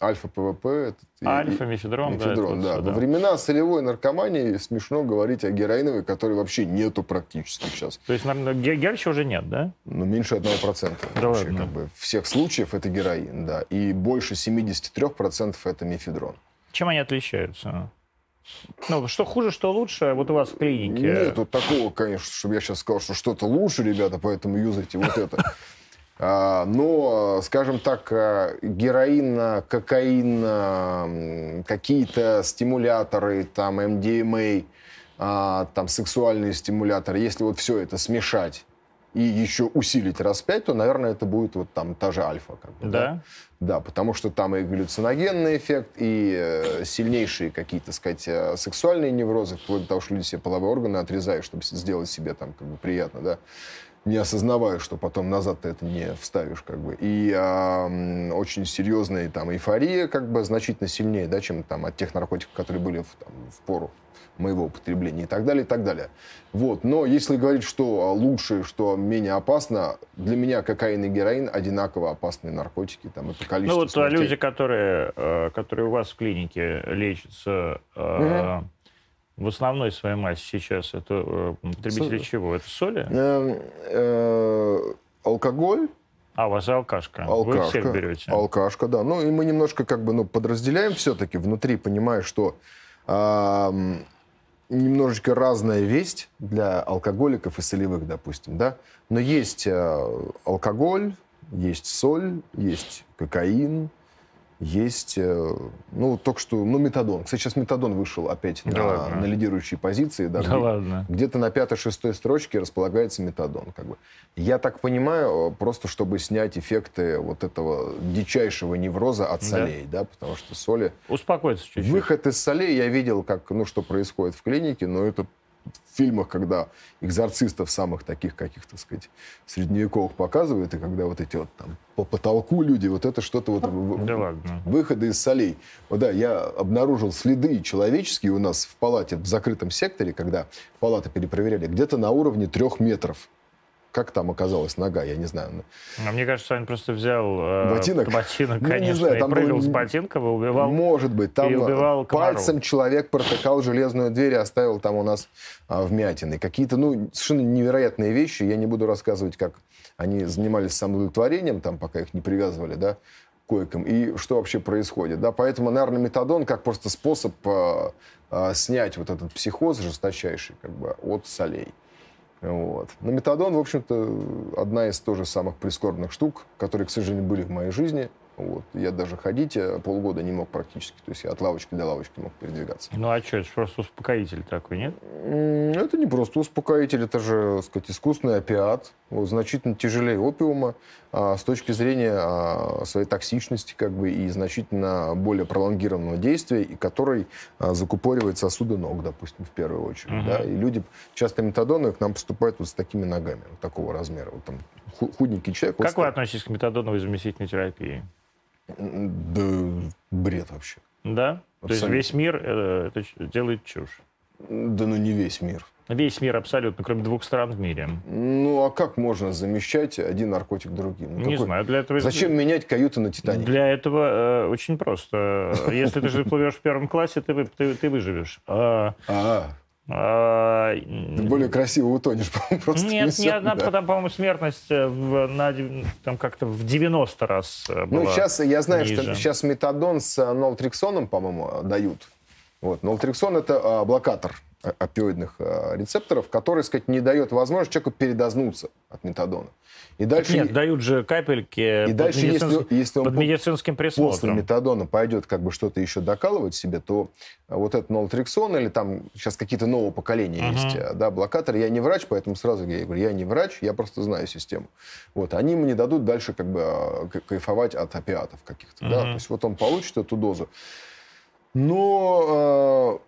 Альфа-ПВП. Альфа, и- мефедрон, да, Мефедрон, вот да. Во времена солевой наркомании смешно говорить о героиновой, которой вообще нету практически сейчас. То есть, наверное, ге- герча уже нет, да? Ну, меньше 1%. Да вообще, ладно. как бы, всех случаев это героин, да. И больше 73% это мефедрон. Чем они отличаются? Ну, что хуже, что лучше, вот у вас в клинике. Нету такого, конечно, чтобы я сейчас сказал, что что-то лучше, ребята, поэтому юзайте вот это. А, Но, скажем так, а, героин, кокаин, м, какие-то стимуляторы, там, МДМА, а, там, сексуальные стимуляторы, если вот все это смешать и еще усилить раз в пять, то, наверное, это будет вот там та же альфа. Как бы, Да? да, потому что там и галлюциногенный эффект, и э, сильнейшие какие-то, сказать, э, сексуальные неврозы, вплоть до того, что люди себе половые органы отрезают, чтобы сделать себе там как бы приятно, да, не осознавая, что потом назад ты это не вставишь, как бы. И м, очень серьезная там эйфория, как бы, значительно сильнее, да, чем там от тех наркотиков, которые были в, там, в пору моего употребления и так далее, и так далее. Вот. Но если говорить, что а, лучше, что менее опасно, для меня кокаин и героин одинаково опасные наркотики. Там, это Ну количество вот а, смертей. люди, которые, э, которые у вас в клинике лечатся, э, в основной своей массе сейчас, это э, потребители чего? Это соли? Эм, э, алкоголь, А, у вас алкашка. Вы алкашка, всех берете. алкашка, да. Ну и мы немножко как бы ну, подразделяем все-таки внутри, понимая, что ам, немножечко разная весть для алкоголиков и солевых, допустим, да. Но есть э, алкоголь, есть соль, есть кокаин, есть, э, ну, только что, ну, метадон. Кстати, сейчас метадон вышел опять Да на, ладно? на лидирующие позиции. Да, Да где-то на пятой-шестой строчке располагается метадон. Как бы. Я так понимаю, э, просто чтобы снять эффекты вот этого дичайшего невроза от Да. солей, да, потому что соли... Успокоиться чуть-чуть. Выход из солей я видел, как, ну, что происходит в клинике, но это в фильмах, когда экзорцистов самых таких каких-то, так сказать, средневековых показывают, и когда вот эти вот там по потолку люди, вот это что-то вот... Да ладно. выходы из солей. Вот да, я обнаружил следы человеческие у нас в палате, в закрытом секторе, когда палаты перепроверяли, где-то на уровне трех метров. Как там оказалась нога, я не знаю. А мне кажется, он просто взял э, Ботинок? ботинок, Ну, не конечно, знаю, и там прыгал было- с ботинком и убивал. Может быть, там и убивал пальцем человек протыкал железную дверь и оставил там у нас а, вмятины. Какие-то, ну, совершенно невероятные вещи. Я не буду рассказывать, как они занимались самоудовлетворением, там, пока их не привязывали, да, койкам, и что вообще происходит, да. Поэтому, наверное, метадон как просто способ а, а, снять вот этот психоз жесточайший, как бы, от солей. Вот. Но метадон, в общем-то, одна из тоже самых прискорбных штук, которые, к сожалению, были в моей жизни. Вот. Я даже ходить э, полгода не мог практически. То есть я от лавочки до лавочки мог передвигаться. Ну а что, это просто успокоитель такой, нет? Это не просто успокоитель, это же, так сказать, искусственный опиат. Вот, значительно тяжелее опиума а, с точки зрения а, своей токсичности как бы, и значительно более пролонгированного действия, и который а, закупоривает сосуды ног, допустим, в первую очередь. Мгм. Да? И люди часто метадоны к нам поступают вот с такими ногами, вот такого размера. Вот там ху- худенький человек. вот Как вы ста- относитесь к метадоновой заместительной терапии? Да бред вообще. Да? То есть Абсолютно. весь мир э, это делает чушь. Да ну не весь мир. Весь мир абсолютно, кроме двух стран в мире. Ну а как можно замещать один наркотик другим? Ну, Не какой- знаю, для этого... Зачем менять каюты на Титанике? Для этого э, очень просто. Если ты же плывешь в первом классе, ты, ты, ты выживешь. А, а, ты более красиво утонешь, (laughs) по-моему, просто. Нет, всё, ни одна, да. потому, по-моему, смертность э, в, на, там как-то в 90 раз э, была. Ну, сейчас я знаю, что ниже. сейчас метадон с э, нолтриксоном, по-моему, дают. Вот. Нолтриксон – это а, блокатор опиоидных э, рецепторов, который, сказать, не дает возможности человеку передознуться от метадона. И Так дальше, Нет, дают же капельки и под, дальше если, медицинс- если он под по- медицинским после присмотром. метадона пойдет как бы что-то еще докалывать себе, то а, вот этот нолтриксон или там сейчас какие-то нового поколения Мгм. есть, а, да, блокаторы. Я не врач, поэтому сразу я говорю, я не врач, я просто знаю систему. Вот, они мне дадут дальше как бы кайфовать от опиатов каких-то, да, Мгм. то есть вот он получит эту дозу. Но, э,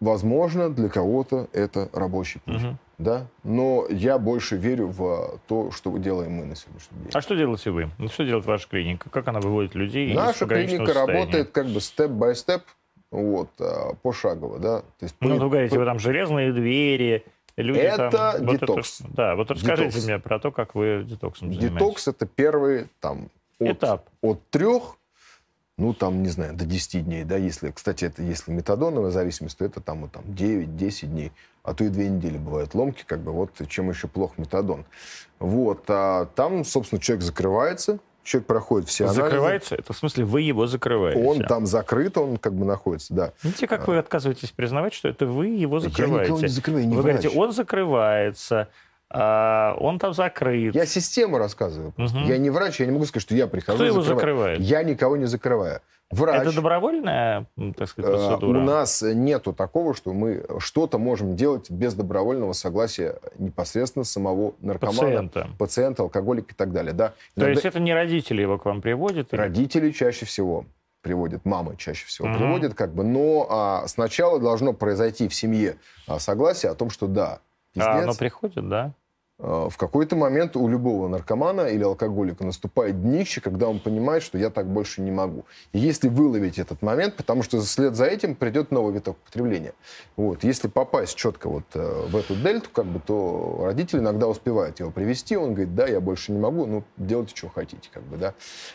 возможно, для кого-то это рабочий путь, Мгм. да, но я больше верю в то, что делаем мы на сегодняшний день. А что делаете вы? Ну, что делает ваша клиника? Как она выводит людей из Наша пограничного клиника состояния? работает как бы степ-бай-степ, вот, а, пошагово, да. То есть Ну, вы говорите, вы там железные двери, люди Это там... вот детокс. да, вот расскажите Детокс. мне про то, как вы детоксом занимаетесь. детокс это первый там от, Этап. от трех ну, там, не знаю, до 10 дней, да, если, кстати, это если метадоновая зависимость, то это там, вот, там 9-10 дней, а то и две недели бывают ломки, как бы, вот чем еще плох метадон. Вот, а там, собственно, человек закрывается, человек проходит все анализы. Закрывается? Это в смысле вы его закрываете? Он там закрыт, он как бы находится, да. Видите, как вы отказываетесь признавать, что это вы его закрываете? Я никого не закрываю, не Вы врач. говорите, он закрывается, а, он там закрыт. Я систему рассказываю. Просто. Мгм. Я не врач, я не могу сказать, что я прихожу Кто его закрываю. закрывает? Я никого не закрываю. Врач. Это добровольная, так сказать, Э, процедура? У нас нету такого, что мы что-то можем делать без добровольного согласия непосредственно самого наркомана, Пациента. пациента, алкоголика и так далее. Да. То Иногда есть это не родители его к вам приводят? или- родители чаще всего приводят, мамы чаще всего Мгм. приводят, как бы, но а, сначала должно произойти в семье а, согласие о том, что да, А оно пиздец, приходит, да? А, В какой-то момент у любого наркомана или алкоголика наступает днище, когда он понимает, что я так больше не могу. И если выловить этот момент, потому что вслед за этим придет новый виток потребления. Вот. Если попасть четко вот э, в эту дельту, как бы, то родители иногда успевают его привести. Он говорит, да, я больше не могу, ну, делайте, что хотите. Как бы, да.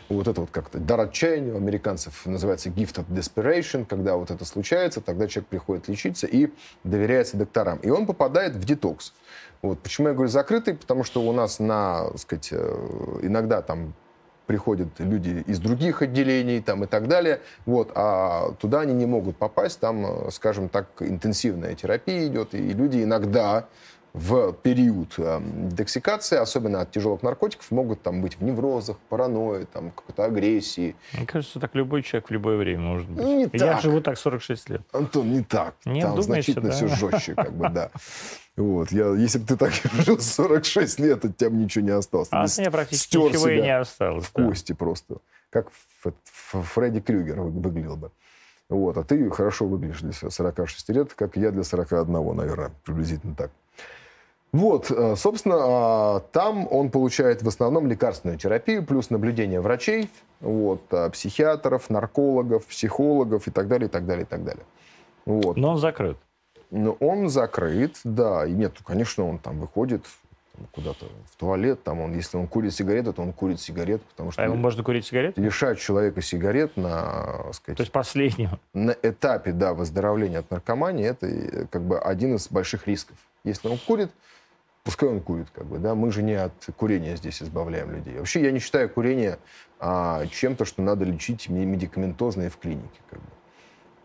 Вот это вот как-то дар отчаяния у американцев называется gift of desperation. Когда вот это случается, тогда человек приходит лечиться и доверяется докторам. И он попадает в детокс. Вот. Почему я говорю закрытый? Потому что у нас на, так сказать, э, иногда там приходят люди из других отделений там, и так далее, вот, а туда они не могут попасть, там, э, скажем так, интенсивная терапия идет, и люди иногда в период э, детоксикации, особенно от тяжелых наркотиков, могут там быть в неврозах, паранойи, там, какой-то агрессии. Мне кажется, так любой человек в любое время может быть. Не Я так. живу так 46 лет. Антон, не так. Нет, Там думаете, значительно да? все жестче, как бы, да. Вот, я, если бы ты так (laughs) жил 46 лет, от тебя бы ничего не осталось. А от меня практически ничего и не осталось. в да. кости просто. Как Фредди Крюгер вы- выглядел бы. Вот, а ты хорошо выглядишь для 46 лет, как я для 41, наверное, приблизительно так. Вот, э, собственно, а, там он получает в основном лекарственную терапию, плюс наблюдение врачей, вот, а, психиатров, наркологов, психологов и так далее, и так далее, и так далее. Вот. Но он закрыт. Но он закрыт, да. И нет, конечно, он там выходит куда-то в туалет, там он, если он курит сигарету, то он курит сигарету, потому что А ему можно курить сигареты? лишать человека сигарет на, сказать, То есть последнего. на этапе да, выздоровления от наркомании, это э, как бы один из больших рисков. Если он курит, пускай он курит, как бы, да, мы же не от курения здесь избавляем людей. Вообще я не считаю курение а, чем-то, что надо лечить ме- медикаментозно и в клинике, как бы.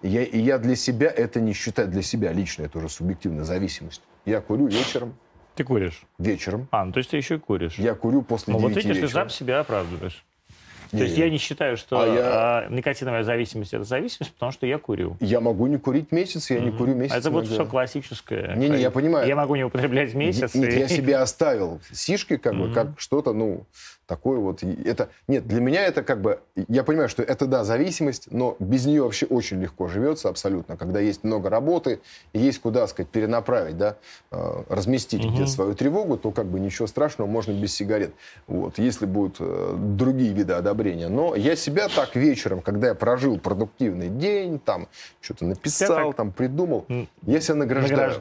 И я, и я для себя это не считаю, для себя лично, это уже субъективная зависимость. Я курю вечером, Ты куришь? вечером. А, ну то есть ты еще и куришь. Я курю после Ну вот 9 видишь, ты вечера. сам себя оправдываешь. То Не, есть я не считаю, что А я- а, никотиновая зависимость это зависимость, потому что я курю. Я могу не курить месяц, я не курю месяц. А это вот все классическое. Не-не, я понимаю. Я могу не употреблять месяц. Нет, и- я себе оставил сишки, как бы, как что-то, ну, такое вот. Это, нет, для меня это как бы, я понимаю, что это, да, зависимость, но без нее вообще очень легко живется абсолютно, когда есть много работы, есть куда, сказать, перенаправить, да, э, разместить где-то свою тревогу, то как бы ничего страшного, можно без сигарет. Вот, если будут э, другие виды одобрения. Но я себя так вечером, когда я прожил продуктивный день, там, что-то написал, так там, придумал, я себя награждаю.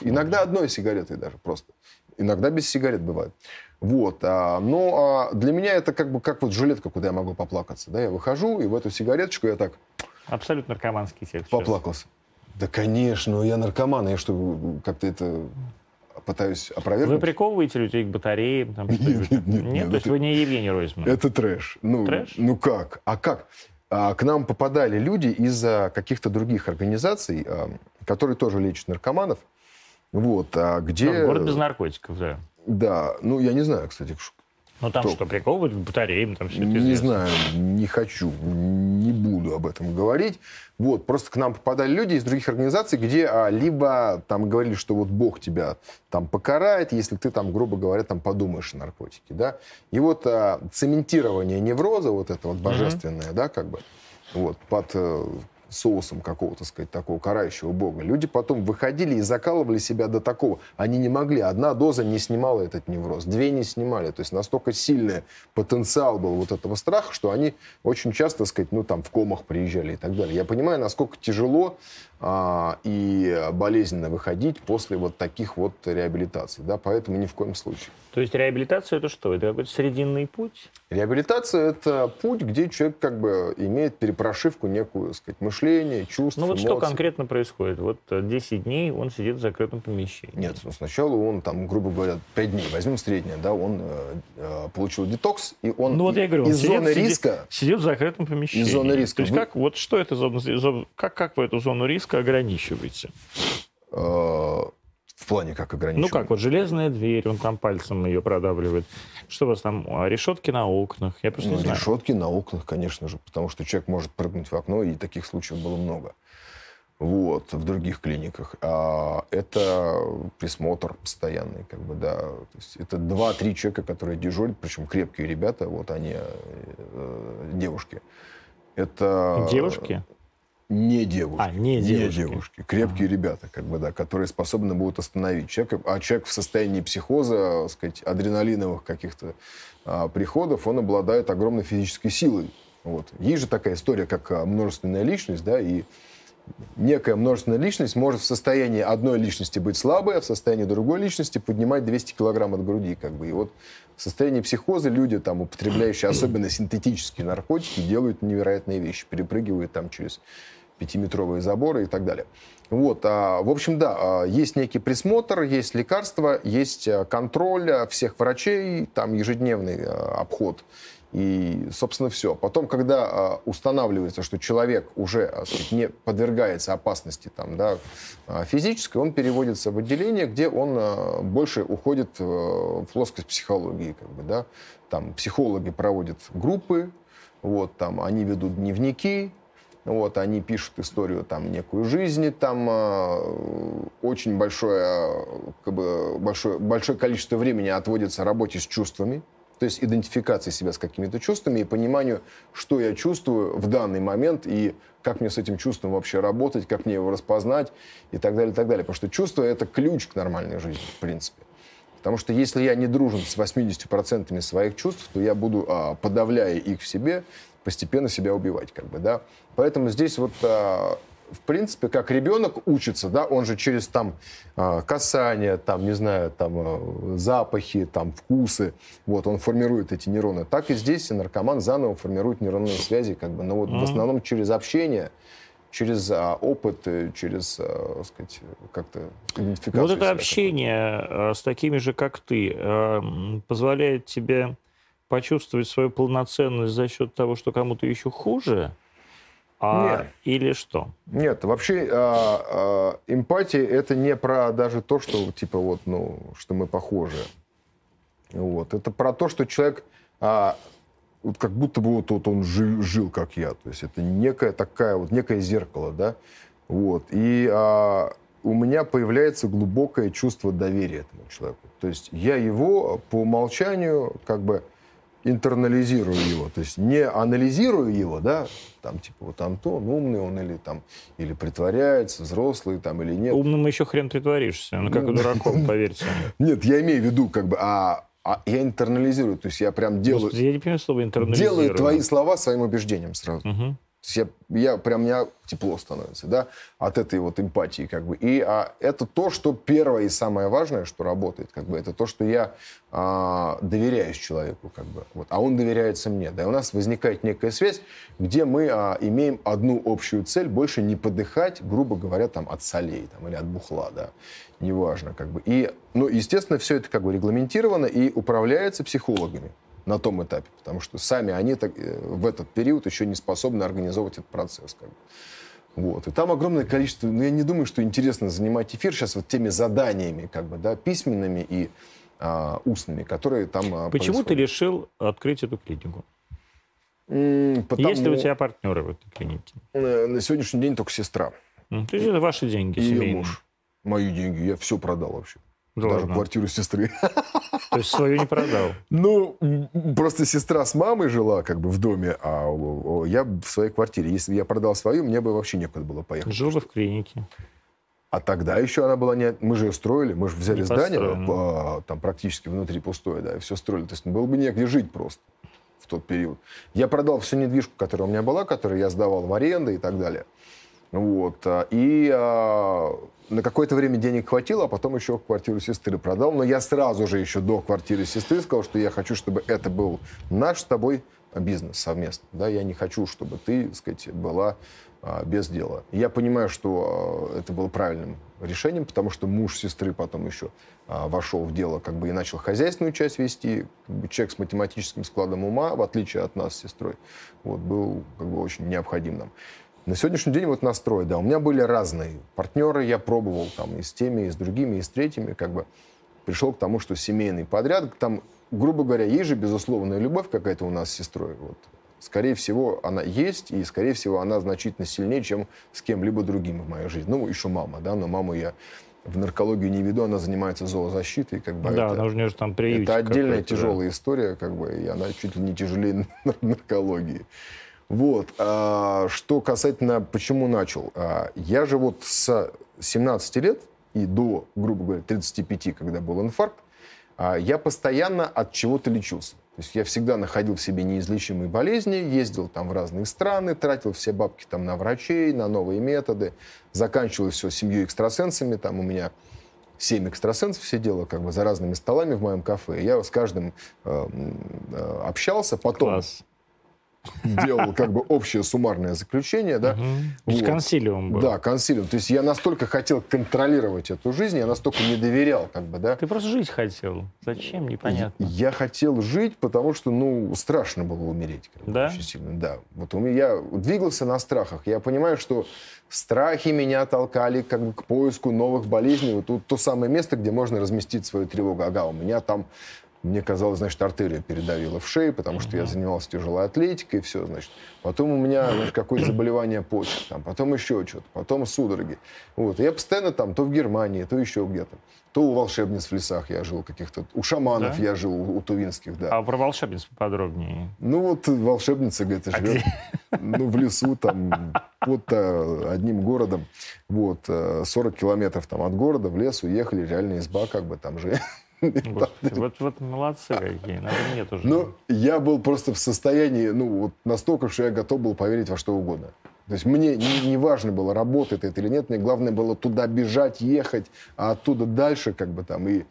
Иногда одной сигаретой даже просто. Иногда без сигарет бывает. Вот. А, но а, для меня это как бы как вот жилетка, куда я могу поплакаться. Да, я выхожу, и в эту сигареточку я так Абсолютно наркоманский текст. поплакался. Да, конечно, ну я наркоман, я что, как-то это пытаюсь Вы опровергнуть? приковываете людей к батареям? Там, Нет, что-нибудь? нет, нет, нет, то есть вы не Евгений Ройзман? Это трэш. Ну, Трэш? ну как? А как? А, к нам попадали люди из а, каких-то других организаций, а, которые тоже лечат наркоманов. Вот, а где... Ну, город без наркотиков, да. Да, ну я не знаю, кстати, Ну там что, приковывают батареям, там все это Не известно. знаю, не хочу, не буду об этом говорить. Вот, просто к нам попадали люди из других организаций, где а, либо там говорили, что вот Бог тебя там покарает, если ты там, грубо говоря, там подумаешь о наркотике, да. И вот а, цементирование невроза, вот это вот божественное, да, как бы, вот, под э, соусом какого-то, сказать, такого карающего бога, люди потом выходили и закалывали себя до такого. Они не могли. Одна доза не снимала этот невроз, две не снимали. То есть настолько сильный потенциал был вот этого страха, что они очень часто, сказать, ну там в комах приезжали и так далее. Я понимаю, насколько тяжело а, и болезненно выходить после вот таких вот реабилитаций, да, поэтому ни в коем случае. То есть реабилитация это что? Это какой-то срединный путь? Реабилитация это путь, где человек как бы имеет перепрошивку некую, так сказать, мышление, чувств, Ну вот эмоций. что конкретно происходит? Вот 10 дней он сидит в закрытом помещении. Нет, ну, сначала он там, грубо говоря, 5 дней, возьмем среднее, да, он э, э, получил детокс, и он Ну вот я говорю, из сидит- зоны сидит- риска Сидит в закрытом помещении. Из зоны риска То есть вы- как, вот что это зона, зо- как, как вы эту зону риска ограничиваете? э, в плане как Ну ограничивать. как, вот железная дверь, он там пальцем ее продавливает. Что у вас там, а, решетки на окнах? Я просто Ну, не знаю. решетки на окнах, конечно же, потому что человек может прыгнуть в окно, и таких случаев было много. Вот, в других клиниках. А это присмотр постоянный, как бы, да. То есть это два-три человека, которые дежурят, причем крепкие ребята, вот они, э, девушки. Это... Девушки? Не девушки. А, не девушки. Крепкие ребята, как бы, да, которые способны будут остановить человека. А человек в состоянии психоза, так сказать, адреналиновых каких-то а, приходов, он обладает огромной физической силой. Вот. Есть же такая история, как а, множественная личность, да, и некая множественная личность может в состоянии одной личности быть слабой, а в состоянии другой личности поднимать 200 килограмм от груди. Как бы. И вот в состоянии психоза люди, там, употребляющие особенно синтетические наркотики, делают невероятные вещи, перепрыгивают там через пятиметровые заборы и так далее. Вот, а, в общем, да, а, есть некий присмотр, есть лекарства, есть а, контроль а, всех врачей, там ежедневный а, обход. И, собственно, все. Потом, когда а, устанавливается, что человек уже а, сказать, не подвергается опасности там, да, а, физической, он переводится в отделение, где он больше уходит э, в плоскость психологии. Как бы, да. Там психологи проводят группы, вот, там, они ведут дневники, вот, они пишут историю там некую жизни, там э, очень большое, как бы, большое, большое количество времени отводится работе с чувствами, то есть идентификации себя с какими-то чувствами и пониманию, что я чувствую в данный момент и как мне с этим чувством вообще работать, как мне его распознать и так далее, и так далее. Потому что чувство — это ключ к нормальной жизни, в принципе. Потому что если я не дружен с 80% своих чувств, то я буду, а, подавляя их в себе, постепенно себя убивать, как бы, да. Поэтому здесь вот, а, в принципе, как ребенок учится, да, он же через там а, касание, там, не знаю, там а, запахи, там вкусы, вот, он формирует эти нейроны. Так и здесь и наркоман заново формирует нейронные связи, как бы, но вот в основном через общение, через а, опыт, э, через, а, так сказать, как-то идентификацию. Вот это общение э, с такими же, как ты, э, позволяет тебе почувствовать свою полноценность за счет того, что кому-то еще хуже? А, Нет. или что? Нет, вообще а, а, эмпатия это не про даже то, что типа вот, ну, что мы похожи. Вот. Это про то, что человек а, вот как будто бы вот, вот он жил, жил, как я. То есть это некое такая вот некое зеркало, да. Вот. И а, у меня появляется глубокое чувство доверия этому человеку. То есть я его по умолчанию как бы интернализирую его, то есть не анализирую его, да, там типа вот Антон умный он или там или притворяется взрослый там или нет. Умным еще хрен притворишься. Ну, как Ну, дураком, (laughs) поверьте. Нет, я имею в виду как бы, а, а я интернализирую, то есть я прям делаю Господи, я не понимаю слово интернализировано. делаю твои слова своим убеждением сразу. Я, я прям мне тепло становится, да, от этой вот эмпатии, как бы. И а, это то, что первое и самое важное, что работает, как бы, это то, что я а, доверяюсь человеку, как бы, вот, а он доверяется мне, да, и у нас возникает некая связь, где мы а, имеем одну общую цель, больше не подыхать, грубо говоря, там, от солей, там, или от бухла, да, неважно, как бы. И, ну, естественно, все это как бы регламентировано и управляется психологами на том этапе, потому что сами они так, э, в этот период еще не способны организовывать этот процесс. Как бы. Вот. И там огромное количество, ну, я не думаю, что интересно занимать эфир сейчас вот теми заданиями, как бы, да, письменными и а, устными, которые там а, Почему ты решил открыть эту клинику? Потому, Есть ли у тебя партнеры в этой клинике? э, На сегодняшний день только сестра М, То есть это ваши деньги и семейные? муж. Мои деньги, я все продал вообще. Да Даже ладно. квартиру сестры. (laughs) То есть свою не продал? Ну, просто сестра с мамой жила как бы в доме, а я в своей квартире. Если бы я продал свою, мне бы вообще некуда было поехать. Жил бы в клинике. А тогда еще она была не... Мы же ее строили, мы же взяли не здание, по, там практически внутри пустое, да, и все строили. То есть было бы негде жить просто в тот период. Я продал всю недвижку, которая у меня была, которую я сдавал в аренду и так далее. Вот. А, и а, на какое-то время денег хватило, а потом еще квартиру сестры продал. Но я сразу же еще до квартиры сестры сказал, что я хочу, чтобы это был наш с тобой бизнес совместно. Да? Я не хочу, чтобы ты, так сказать, была а, без дела. Я понимаю, что а, это было правильным решением, потому что муж сестры потом еще а, вошел в дело как бы и начал хозяйственную часть вести. Как бы человек с математическим складом ума, в отличие от нас с сестрой, вот, был как бы очень необходим нам. На сегодняшний день вот настрой, да, у меня были разные партнеры, я пробовал там и с теми, и с другими, и с третьими, как бы пришел к тому, что семейный подряд, там, грубо говоря, есть же безусловная любовь какая-то у нас с сестрой, вот. Скорее всего, она есть, и, скорее всего, она значительно сильнее, чем с кем-либо другим в моей жизни. Ну, еще мама, да, но маму я в наркологию не веду, она занимается зоозащитой, как бы. Да, это, она уже там приютик Это отдельная тяжелая да. история, как бы, и она чуть ли не тяжелее (laughs) наркологии. Вот. А, что касательно, почему начал. А, я же вот с 17 лет и до, грубо говоря, 35, когда был инфаркт, а, я постоянно от чего-то лечился. То есть я всегда находил в себе неизлечимые болезни, ездил там в разные страны, тратил все бабки там на врачей, на новые методы, заканчивал все семью экстрасенсами, там у меня семь экстрасенсов сидело как бы за разными столами в моем кафе. Я с каждым э, э, общался, потом... Класс (laughs) делал как бы общее суммарное заключение, да. Угу. Вот. консилиум был. Да, консилиум. То есть я настолько хотел контролировать эту жизнь, я настолько не доверял, как бы, да. Ты просто жить хотел. Зачем, непонятно. Я хотел жить, потому что, ну, страшно было умереть. Как бы, да? Очень сильно, да. Вот у меня, я двигался на страхах. Я понимаю, что страхи меня толкали как бы к поиску новых болезней. Вот тут то самое место, где можно разместить свою тревогу. Ага, у меня там мне казалось, значит, артерия передавила в шею, потому что я занимался тяжелой атлетикой, и все, значит. Потом у меня, какое-то заболевание почек, там, потом еще что-то, потом судороги. Вот. И я постоянно там, то в Германии, то еще где-то. То у волшебниц в лесах я жил каких-то, у шаманов да? я жил, у, у тувинских, да. А про волшебниц поподробнее? Ну вот волшебница, говорит, а живет ну, в лесу, там, вот а, одним городом, вот, 40 э, километров там от города в лес уехали, реально изба, как бы там же Господи, вот, вот молодцы какие, надо мне тоже. Ну, я был просто в состоянии, ну, вот настолько, что я готов был поверить во что угодно. То есть мне не, не важно было, работает это или нет, мне главное было туда бежать, ехать, а оттуда дальше, как бы там, и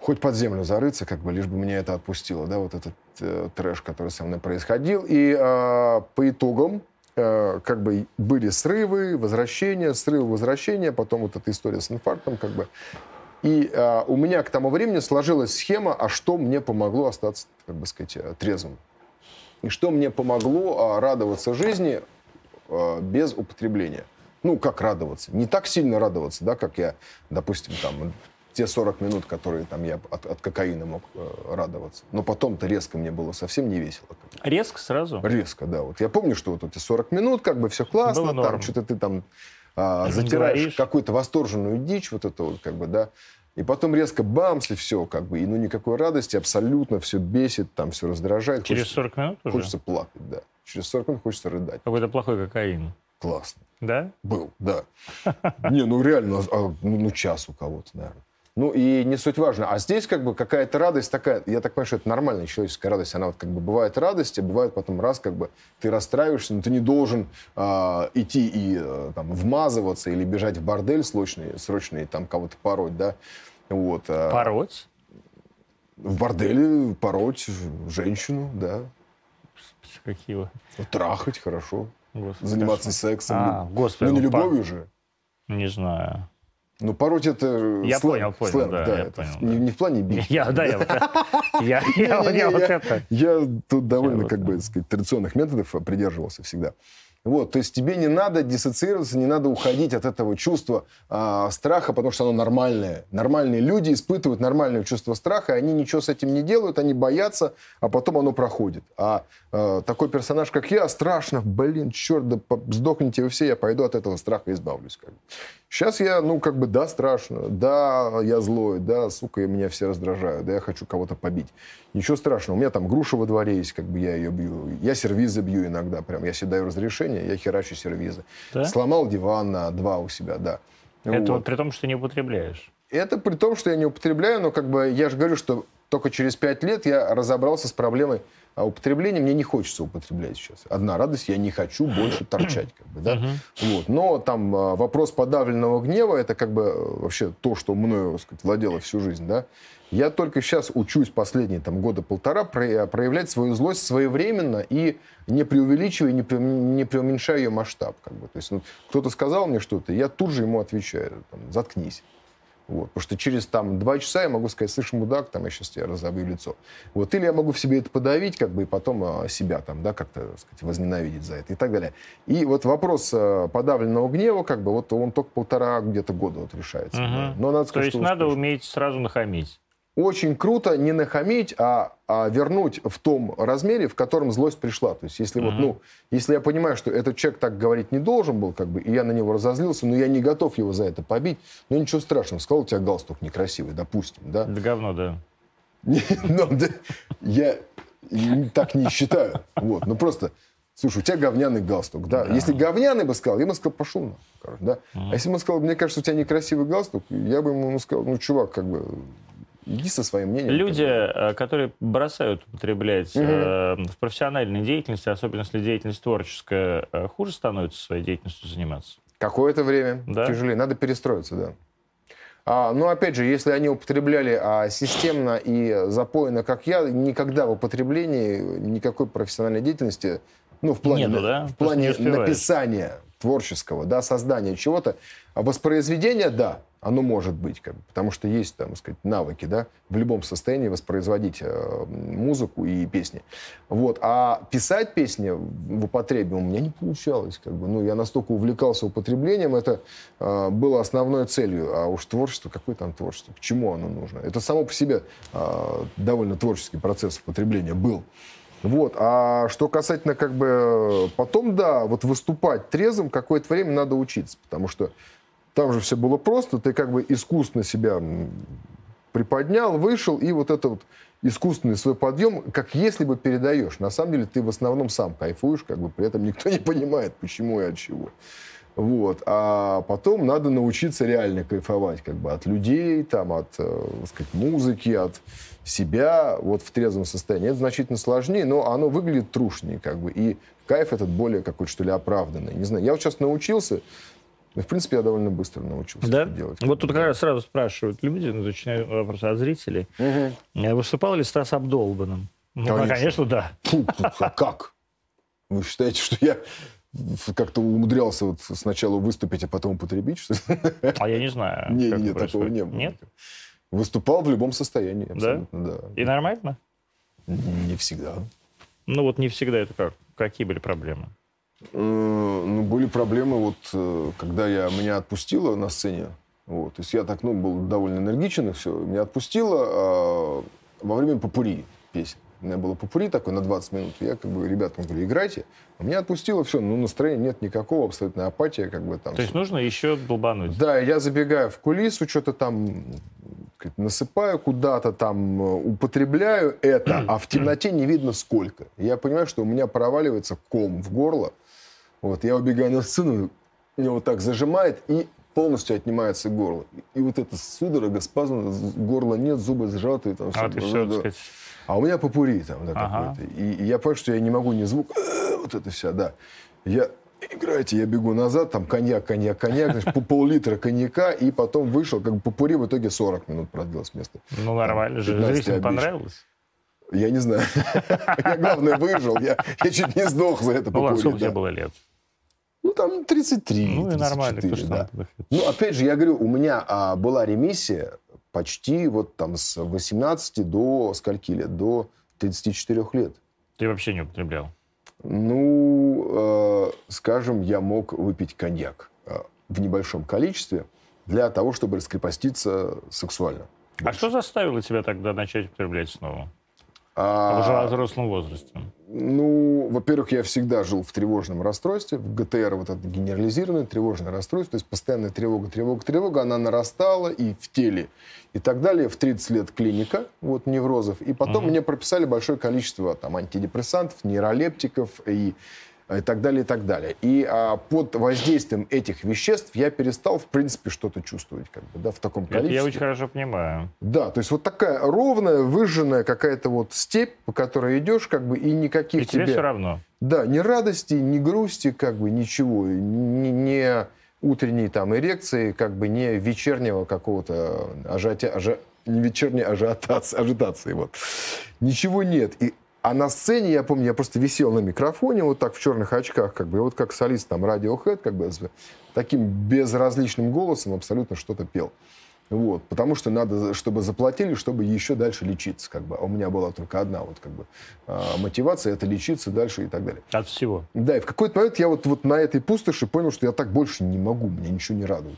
хоть под землю зарыться, как бы, лишь бы меня это отпустило, да, вот этот э, трэш, который со мной происходил. И э, по итогам, э, как бы, были срывы, возвращения, срывы, возвращения, потом вот эта история с инфарктом, как бы, и э, у меня к тому времени сложилась схема, а что мне помогло остаться, как бы сказать, э, трезвым. И что мне помогло э, радоваться жизни э, без употребления. Ну, как радоваться? Не так сильно радоваться, да, как я, допустим, там, те 40 минут, которые там я от, от кокаина мог э, радоваться. Но потом-то резко мне было совсем не весело. Резко сразу? Резко, да. Вот я помню, что вот эти 40 минут, как бы все классно, там что-то ты там а, затираешь какую-то восторженную дичь, вот это вот, как бы, да, и потом резко бамс, и все, как бы, и ну никакой радости, абсолютно все бесит, там все раздражает. Через хочется, 40 минут уже? Хочется плакать, да. Через 40 минут хочется рыдать. Какой-то плохой кокаин. Классно. Да? Был, да. Не, ну реально, а, ну, ну час у кого-то, наверное. Ну и не суть важно. А здесь как бы какая-то радость такая, я так понимаю, что это нормальная человеческая радость. Она вот как бы бывает радость, а бывает потом раз как бы ты расстраиваешься, но ты не должен э, идти и э, там вмазываться или бежать в бордель срочный, срочный там кого-то пороть, да. Вот, э, пороть? В борделе пороть женщину, да. Какие вы? Трахать хорошо. Господи, Заниматься хорошо. сексом. А, господи, ну, не ну, любовью же. Не знаю. Ну, пороть это Я сленг, понял, понял, сленг, да, да, я это понял, не, да. не в плане бить. Я, да, я вот это. Я тут довольно, как бы, сказать, традиционных методов придерживался всегда. Вот, то есть тебе не надо диссоциироваться, не надо уходить от этого чувства э, страха, потому что оно нормальное. Нормальные люди испытывают нормальное чувство страха, они ничего с этим не делают, они боятся, а потом оно проходит. А э, такой персонаж, как я, страшно, блин, черт, да сдохните вы все, я пойду от этого страха избавлюсь. Как бы. Сейчас я, ну, как бы, да, страшно, да, я злой, да, сука, меня все раздражают, да, я хочу кого-то побить. Ничего страшного. У меня там груша во дворе есть, как бы я ее бью. Я сервизы бью иногда, прям, я себе даю разрешение, я херачу сервизы. Да? Сломал диван на два у себя, да. Это вот. при том, что не употребляешь? Это при том, что я не употребляю, но как бы я же говорю, что только через пять лет я разобрался с проблемой а употребление мне не хочется употреблять сейчас. Одна радость, я не хочу больше торчать. Как бы, да? uh-huh. вот. Но там а, вопрос подавленного гнева, это как бы э, вообще то, что мною сказать, владело всю жизнь. Да? Я только сейчас учусь последние там, года полтора проявлять свою злость своевременно и не преувеличивая, не, пре, не преуменьшая ее масштаб. Как бы. То есть ну, кто-то сказал мне что-то, я тут же ему отвечаю, там, заткнись. Вот, потому что через там два часа я могу сказать, слышь, мудак, там я сейчас тебе разобью лицо. Вот, или я могу в себе это подавить, как бы, и потом а, себя там, да, как-то, сказать, возненавидеть за это и так далее. И вот вопрос а, подавленного гнева, как бы, вот он только полтора где-то года вот решается. Угу. Да. Но надо сказать, То есть надо уметь сразу нахамить очень круто не нахамить, а, а вернуть в том размере, в котором злость пришла. То есть, если mm-hmm. вот, ну, если я понимаю, что этот человек так говорить не должен был, как бы, и я на него разозлился, но я не готов его за это побить, ну ничего страшного, сказал, у тебя галстук некрасивый, допустим, да? Да говно, да. (laughs) Ну, я так не считаю. Вот, ну просто, слушай, у тебя говняный галстук, да? Если говняный бы сказал, я бы сказал, пошел на, да? А если бы он сказал, мне кажется, у тебя некрасивый галстук, я бы ему сказал, ну, чувак, как бы, Иди со своим мнением. Люди, э, которые бросают употреблять угу. в профессиональной деятельности, особенно если деятельность творческая, э, хуже становится своей деятельностью заниматься? Какое-то время да? тяжелее. Надо перестроиться, да. А, но опять же, если они употребляли а, системно и запойно, как я, никогда в употреблении никакой профессиональной деятельности, ну, в плане, Нету, да? в плане написания творческого, да, создания чего-то, а воспроизведения, да, оно может быть, как бы, потому что есть, там, сказать, навыки, да, в любом состоянии воспроизводить э, музыку и песни. Вот. А писать песни в употребе у меня не получалось, как бы. Ну, я настолько увлекался употреблением, это э, было основной целью. А уж творчество, какое там творчество, к чему оно нужно? Это само по себе э, довольно творческий процесс употребления был. Вот. А что касательно как бы потом, да, вот выступать трезвым какое-то время надо учиться, потому что там же все было просто, ты как бы искусственно себя приподнял, вышел, и вот это вот искусственный свой подъем, как если бы передаешь. На самом деле ты в основном сам кайфуешь, как бы при этом никто не понимает, почему и от чего. Вот. А потом надо научиться реально кайфовать как бы от людей, там, от э, сказать, музыки, от себя вот в трезвом состоянии. Это значительно сложнее, но оно выглядит трушнее. Как бы, и кайф этот более какой-то, что ли, оправданный. Не знаю, я вот сейчас научился, ну, в принципе, я довольно быстро научился да? это делать. Вот тут как раз сразу спрашивают люди, ну, точнее, вопрос от зрителей. Угу. Выступал ли Стас Абдолбаном? Ну, конечно, конечно да. Фу, как? Вы считаете, что я как-то умудрялся вот сначала выступить, а потом употребить? Что а я не знаю. Не, нет, такого не было. Нет? Выступал в любом состоянии, абсолютно, да. да. И нормально? Не всегда. Ну вот не всегда это как? Какие были проблемы? Э, ну, были проблемы, вот, э, когда я, меня отпустило на сцене. Вот, то есть я так, ну, был довольно энергичен, и все. Меня отпустило а, во время попури песен. У меня было попури такой на 20 минут. Я как бы ребятам говорю, играйте. А меня отпустило все, ну настроения нет никакого, абсолютно апатия как бы там. То есть нужно еще долбануть? Да, я забегаю в кулису, что-то там насыпаю куда-то там, э, употребляю это, а в темноте не видно сколько. Я понимаю, что у меня проваливается ком в горло. Вот, я убегаю на сцену, меня вот так зажимает и полностью отнимается горло. И вот это судорога, спазм, горла нет, зубы сжаты. Там, а, все, все, да. сказать, а у меня попури там, да, ага. какой-то. И, и я понял, что я не могу ни звук, э, вот это вся, да. Я, играйте, я бегу назад, там коньяк, коньяк, коньяк, значит, по пол-литра коньяка, и потом вышел, как бы попури в итоге 40 минут продлилось вместо. Ну, нормально же, зрителям понравилось. Я не знаю. (laughs) Я, главное, выжил. Я, я чуть не сдох за это. Ну ладно, сколько тебе было лет? Ну, там 33, Ну, и нормально. Да. Ну, опять же, я говорю, у меня а, была ремиссия почти вот там с 18 до скольки лет? До 34 лет. Ты вообще не употреблял? Ну, э, скажем, я мог выпить коньяк э, в небольшом количестве для того, чтобы раскрепоститься сексуально. А что заставило тебя тогда начать употреблять снова? А, в взрослом возрасте. Ну, во-первых, я всегда жил в тревожном расстройстве. В ГТР вот это генерализированное тревожное расстройство. То есть постоянная тревога, тревога, тревога. Она нарастала и в теле, и так далее. В 30 лет клиника вот, неврозов. И потом угу. мне прописали большое количество там, антидепрессантов, нейролептиков и и так далее, и так далее. И а, под воздействием этих веществ я перестал, в принципе, что-то чувствовать, как бы, да, в таком количестве. Это я очень хорошо понимаю. Да, то есть вот такая ровная, выжженная какая-то вот степь, по которой идешь, как бы, и никаких и тебе... тебе все равно. Да, ни радости, ни грусти, как бы, ничего, ни, ни утренней там эрекции, как бы, не вечернего какого-то ажиотя... ажи... не вечерней ажиотации, ажитации, вот. Ничего нет. И а на сцене, я помню, я просто висел на микрофоне, вот так в черных очках, как бы, и вот как солист там Radiohead, как бы, таким безразличным голосом абсолютно что-то пел. Вот, потому что надо, чтобы заплатили, чтобы еще дальше лечиться, как бы. А у меня была только одна вот как бы а, мотивация, это лечиться дальше и так далее. От всего. Да, и в какой-то момент я вот, вот на этой пустоши понял, что я так больше не могу, мне ничего не радует.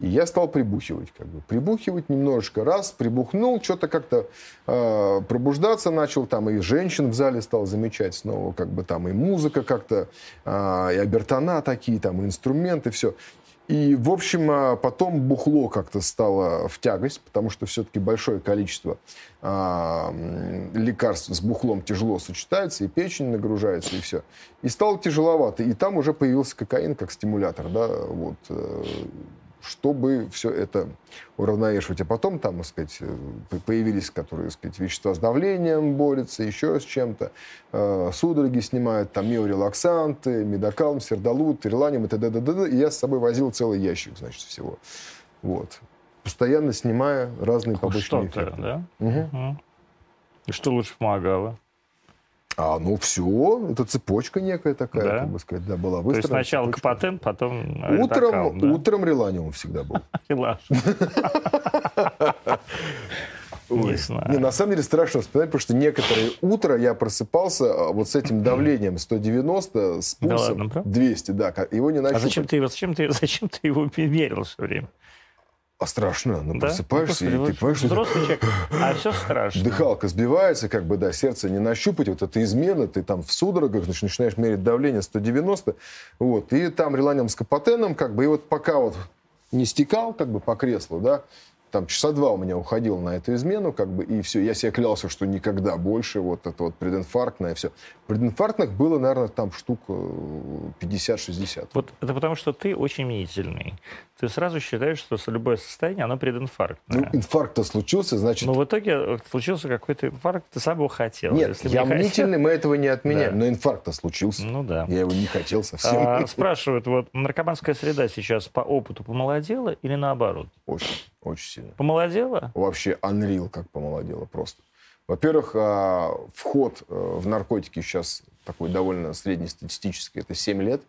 И я стал прибухивать, как бы. Прибухивать немножечко. Раз, прибухнул, что-то как-то э, пробуждаться начал. Там и женщин в зале стал замечать снова, как бы там и музыка как-то, э, и обертона такие, там, и инструменты, все. И, в общем, а, потом бухло как-то стало в тягость, потому что все-таки большое количество э, лекарств с бухлом тяжело сочетается, и печень нагружается, и все. И стало тяжеловато. И там уже появился кокаин как стимулятор, да, вот, э, чтобы все это уравновешивать. А потом там, так сказать, э, появились, которые, так сказать, вещества с давлением борются, еще с чем-то, э, судороги снимают, там миорелаксанты, медокалм, сердолут, ирланиум и т.д. т.д. И я с собой возил целый ящик, значит, всего. Вот. Постоянно снимая разные побочные эффекты. да? Угу. И что лучше помогало? А, ну все, это цепочка некая такая, да? как бы сказать, да, была выстроена. То есть сначала цепочка. Капотен, потом Утром, Ритакал, да? утром реланиум всегда был. (laughs) (laughs) Не знаю. Не, на самом деле страшно вспоминать, потому что некоторые утро я просыпался а, вот с этим давлением 190, с пульсом да ладно, 200, да, его не нащупать. А зачем ты, зачем ты, (laughs) зачем ты его мерил все время? А страшно, ну да? просыпаешься, ну, и ты понимаешь, взрослый человек, а все страшно. Дыхалка сбивается, как бы, да, сердце не нащупать, вот это измена, ты там в судорогах, значит, начинаешь мерить давление 190, вот, и там реланиум с капотеном, как бы, и вот пока вот не стекал, как бы, по креслу, да, там часа два у меня уходил на эту измену, как бы, и все. Я себе клялся, что никогда больше вот это вот прединфарктное все. Прединфарктных было, наверное, там штук 50-60. Э, вот это потому, что ты очень мнительный. Ты сразу считаешь, что любое состояние, оно прединфарктное. Ну, инфаркт-то случился, значит... Но в итоге э, случился какой-то инфаркт, ты сам его хотел. Нет, Если я мнительный, хотел... мы этого не отменяем, да. но инфаркт-то случился. Ну да. Я его не хотел совсем. А, спрашивают, вот наркоманская среда сейчас по опыту помолодела или наоборот? Очень. Очень сильно. Помолодела? Вообще unreal как помолодела просто. Во-первых, а, вход э, в наркотики сейчас такой довольно среднестатистический, это 7 лет.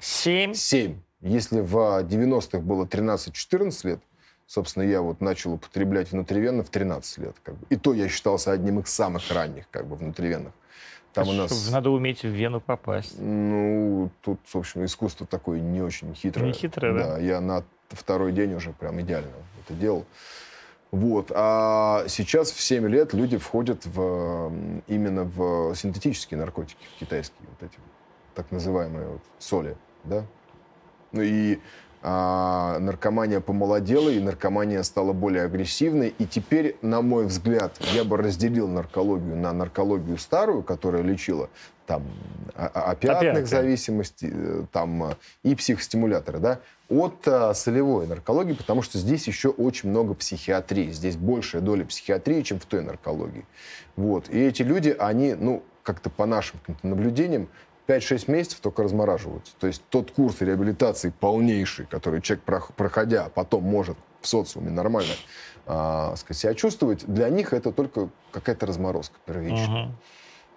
7? 7. Если в 90-х было 13-14 лет, собственно, я вот начал употреблять внутривенно в 13 лет. Как бы. И то я считался одним из самых ранних как бы, внутривенных. Там у нас... Надо уметь в вену попасть. Ну, тут, в общем, искусство такое не очень хитрое. Не хитрое, да? Да, я на второй день уже прям идеально это делал. Вот. А сейчас в 7 лет люди входят в, именно в синтетические наркотики китайские, вот эти так называемые вот, соли, да. Ну и а, наркомания помолодела, и наркомания стала более агрессивной. И теперь, на мой взгляд, я бы разделил наркологию на наркологию старую, которая лечила там опиатных Опиаты. зависимостей, э, там э, и психостимуляторы, да, от а, солевой наркологии, потому что здесь еще очень много психиатрии. Здесь большая доля психиатрии, чем в той наркологии. Вот. И эти люди, они, ну, как-то по нашим наблюдениям, 5-6 месяцев только размораживаются. То есть тот курс реабилитации полнейший, который человек, проходя, потом может в социуме нормально э, сказать, себя чувствовать, для них это только какая-то разморозка первичная.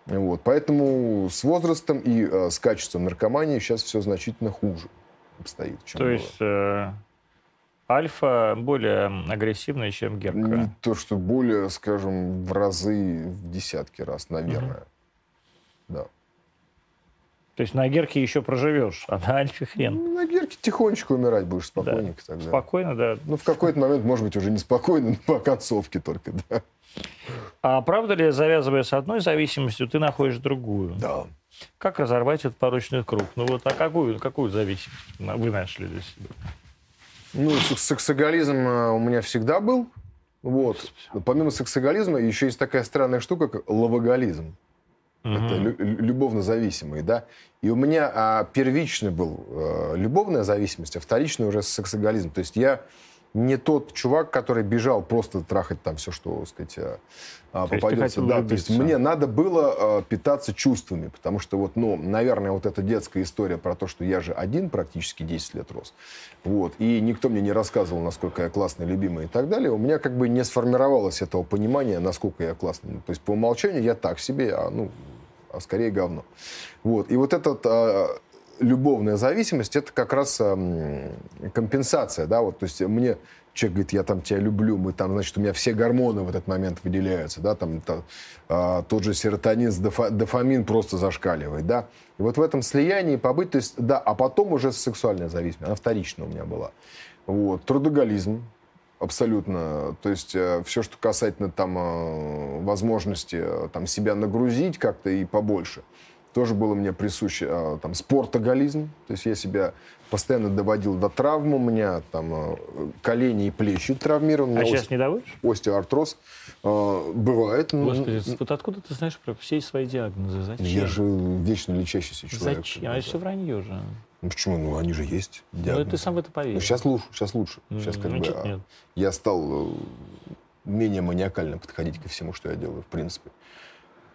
Uh-huh. Вот. Поэтому с возрастом и э, с качеством наркомании сейчас все значительно хуже обстоит. Чем То было. есть э, альфа более агрессивная, чем герка? Не то, что более, скажем, в разы, в десятки раз, наверное. Угу. Да. То есть на герке еще проживешь, а на альфе хрен. Ну, на герке тихонечко умирать будешь, спокойненько да. тогда. Спокойно, да. Ну, в какой-то момент, может быть, уже неспокойно, но по концовке только, да. А правда ли, завязывая с одной зависимостью, ты находишь другую? Да. Как разорвать этот порочный круг? Ну вот, а какую, какую зависимость вы нашли для себя? Ну, сексоголизм э, у меня всегда был. Вот. Но помимо сексоголизма еще есть такая странная штука, как лавоголизм. Угу. Это лю- любовно зависимый, да. И у меня а, первичный был а, любовная зависимость, а вторичный уже сексоголизм. То есть я не тот чувак, который бежал просто трахать там все, что, так сказать, а, а то попадется. Да, то есть мне надо было а, питаться чувствами, потому что вот, ну, наверное, вот эта детская история про то, что я же один практически 10 лет рос, вот, и никто мне не рассказывал, насколько я классный, любимый и так далее, у меня как бы не сформировалось этого понимания, насколько я классный. То есть по умолчанию я так себе, а, ну, а скорее говно. Вот. И вот этот а, любовная зависимость это как раз компенсация, да, вот, то есть мне человек говорит, я там тебя люблю, мы там, значит, у меня все гормоны в этот момент выделяются, да, там то, а, тот же серотонин, дофа, дофамин просто зашкаливает, да, и вот в этом слиянии побыть, то есть, да, а потом уже сексуальная зависимость, она вторичная у меня была, вот, трудоголизм, абсолютно, то есть э, все, что касательно там э, возможности э, там себя нагрузить как-то и побольше, тоже было мне присуще. Там, спортоголизм, то есть я себя постоянно доводил до травм, у меня там колени и плечи травмированы. А сейчас не доводишь? Остеоартроз. А, бывает. Господи, вот откуда ты знаешь про все свои диагнозы? Зачем? Я же вечно лечащийся человек. Зачем? А это все вранье же. Ну почему? Ну они же есть. Диагнозы. Ну ты сам в это поверил. Ну, сейчас лучше, сейчас лучше. Сейчас как Значит, бы нет. я стал э, менее маниакально подходить ко всему, что я делаю, в принципе.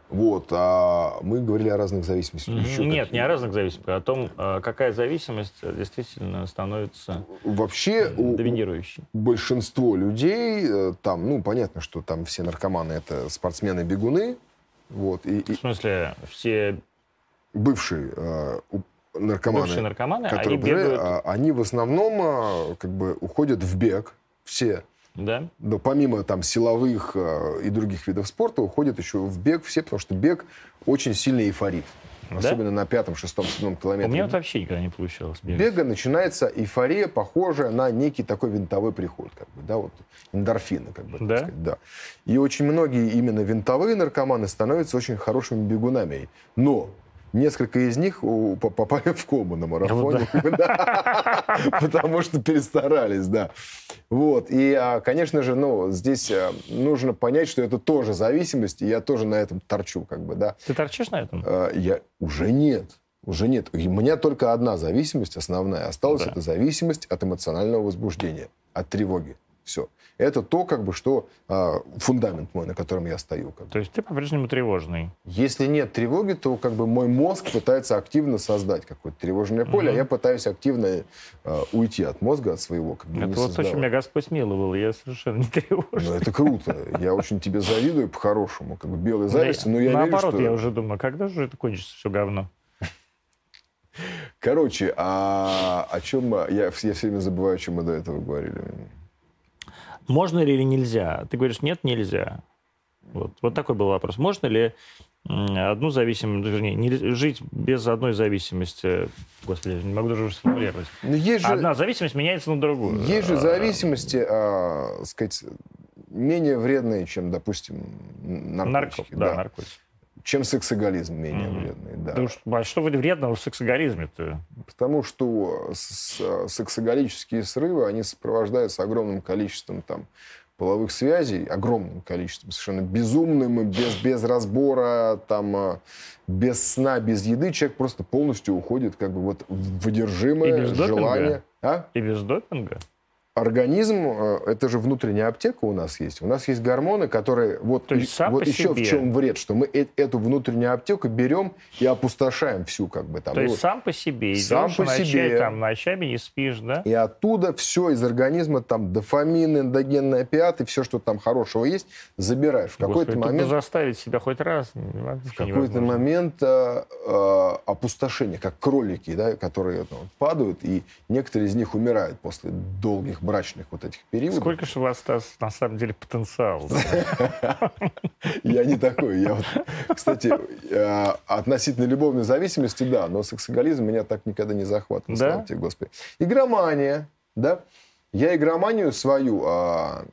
Вот, а мы говорили о разных зависимостях. Еще Нет, какие. не о разных зависимостях, а о том, а, какая зависимость действительно становится Вообще, доминирующей. Большинство людей, э, там, ну, понятно, что там все наркоманы это спортсмены-бегуны. Вот, и, в смысле, все... Бывшие э, наркоманы. Бывшие наркоманы, которые они бегают... А, они в основном э, как бы уходят в бег, все да. Но помимо там силовых э, и других видов спорта уходят еще в бег все, потому что бег очень сильный эйфорит. Да? Особенно на пятом, шестом, седьмом километре. У меня вот вообще никогда не получалось бегать. Бега начинается эйфория, похожая на некий такой винтовой приход, как бы, да, вот эндорфины, как бы, да? сказать, да. И очень многие именно винтовые наркоманы становятся очень хорошими бегунами. Но Несколько из них попали в кому на марафоне, (laughs) потому что перестарались, да. Вот. И, а, конечно же, ну, здесь а, нужно понять, что это тоже зависимость, и я тоже на этом торчу, как бы, да. Ты торчишь на этом? А, я уже нет. Уже нет. У меня только одна зависимость основная осталась. Да. Это зависимость от эмоционального возбуждения, от тревоги. Все. Это то, как бы, что э, фундамент мой, на котором я стою. Как бы. То есть ты по-прежнему тревожный? Если нет тревоги, то как бы мой мозг пытается активно создать какое-то тревожное поле, mm-hmm. а я пытаюсь активно э, уйти от мозга, от своего. Как бы, это вот то, чем меня Господь миловал, я совершенно не (laughs) тревожный. Ну, это круто. Я очень тебе завидую по-хорошему. Как бы белой зависти, но я Наоборот, верю, что... я уже думаю, когда же это кончится все говно? Короче, а о чем... Я, я все время забываю, о чем мы до этого говорили. Можно ли или нельзя? Ты говоришь, нет, нельзя. Вот, вот такой был вопрос. Можно ли одну зависимость, вернее, не, жить без одной зависимости? Господи, не могу даже сформулировать. Но есть же, Одна зависимость меняется на другую. Есть же зависимости, а, сказать, менее вредные, чем, допустим, наркотики. Нарко, да, да, наркотики чем сексоголизм менее mm-hmm. вредный. Да. Да, что, а что вредного в сексоголизме-то? Потому что сексоголические срывы, они сопровождаются огромным количеством там, половых связей, огромным количеством, совершенно безумным, без, без разбора, там, а, без сна, без еды. Человек просто полностью уходит как бы вот в одержимое желание. А? И без допинга? Организм, э, это же внутренняя аптека у нас есть. У нас есть гормоны, которые... Вот, То есть сам вот еще себе. в чем вред, что мы э, эту внутреннюю аптеку берем и опустошаем всю как бы там. То есть вот, сам по себе сам по ночами, себе. там, ночами не спишь, да? И оттуда все из организма, там, дофамин, эндогенный опиат и все, что там хорошего есть, забираешь. В какой-то момент... заставить себя хоть раз. В какой-то момент э, э, опустошение, как кролики, да, которые ну, падают, и некоторые из них умирают после долгих брачных вот этих периодов. Сколько же у вас на самом деле потенциал? (laughs) Я не такой. Я кстати, э, относительно любовной зависимости, да, но сексоголизм меня так никогда не захватывал. Да? Тебе, Господи. Игромания, да. Я игроманию свою а,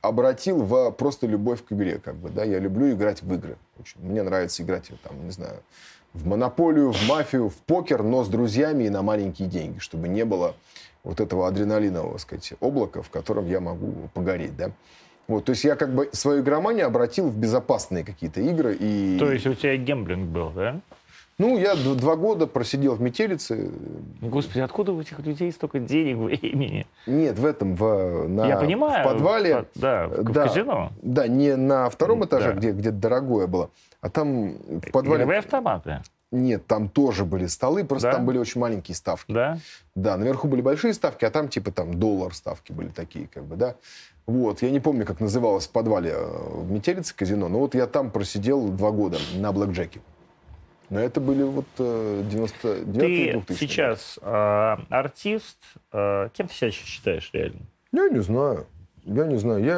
обратил в просто любовь к игре, как бы, да. Я люблю играть в игры. Очень. Мне нравится играть, там, не знаю, в монополию, в мафию, в покер, но с друзьями и на маленькие деньги, чтобы не было вот этого адреналинового, сказать, облака, в котором я могу погореть, да. Вот, то есть я как бы свою игроманию обратил в безопасные какие-то игры. И... То есть у тебя гемблинг был, да? Ну, я два года просидел в метелице. Господи, откуда у этих людей столько денег, времени? Нет, в этом, в, на, Я понимаю. в подвале. в- Да, в, в Да. казино. Да, не на втором этаже, Да. где, где дорогое было, а там в подвале... Игровые автоматы, Нет, там тоже были столы, просто Да? там были очень маленькие ставки. да? Да, наверху были большие ставки, а там типа там доллар ставки были такие, как бы, да. Вот, я не помню, как называлось в подвале э, в Метелице казино, но вот я там просидел два года на блэкджеке. Но это были вот э, 99 Ты 2000 сейчас э, артист. э, кем ты себя сейчас считаешь реально? Я не знаю. Я не знаю. Я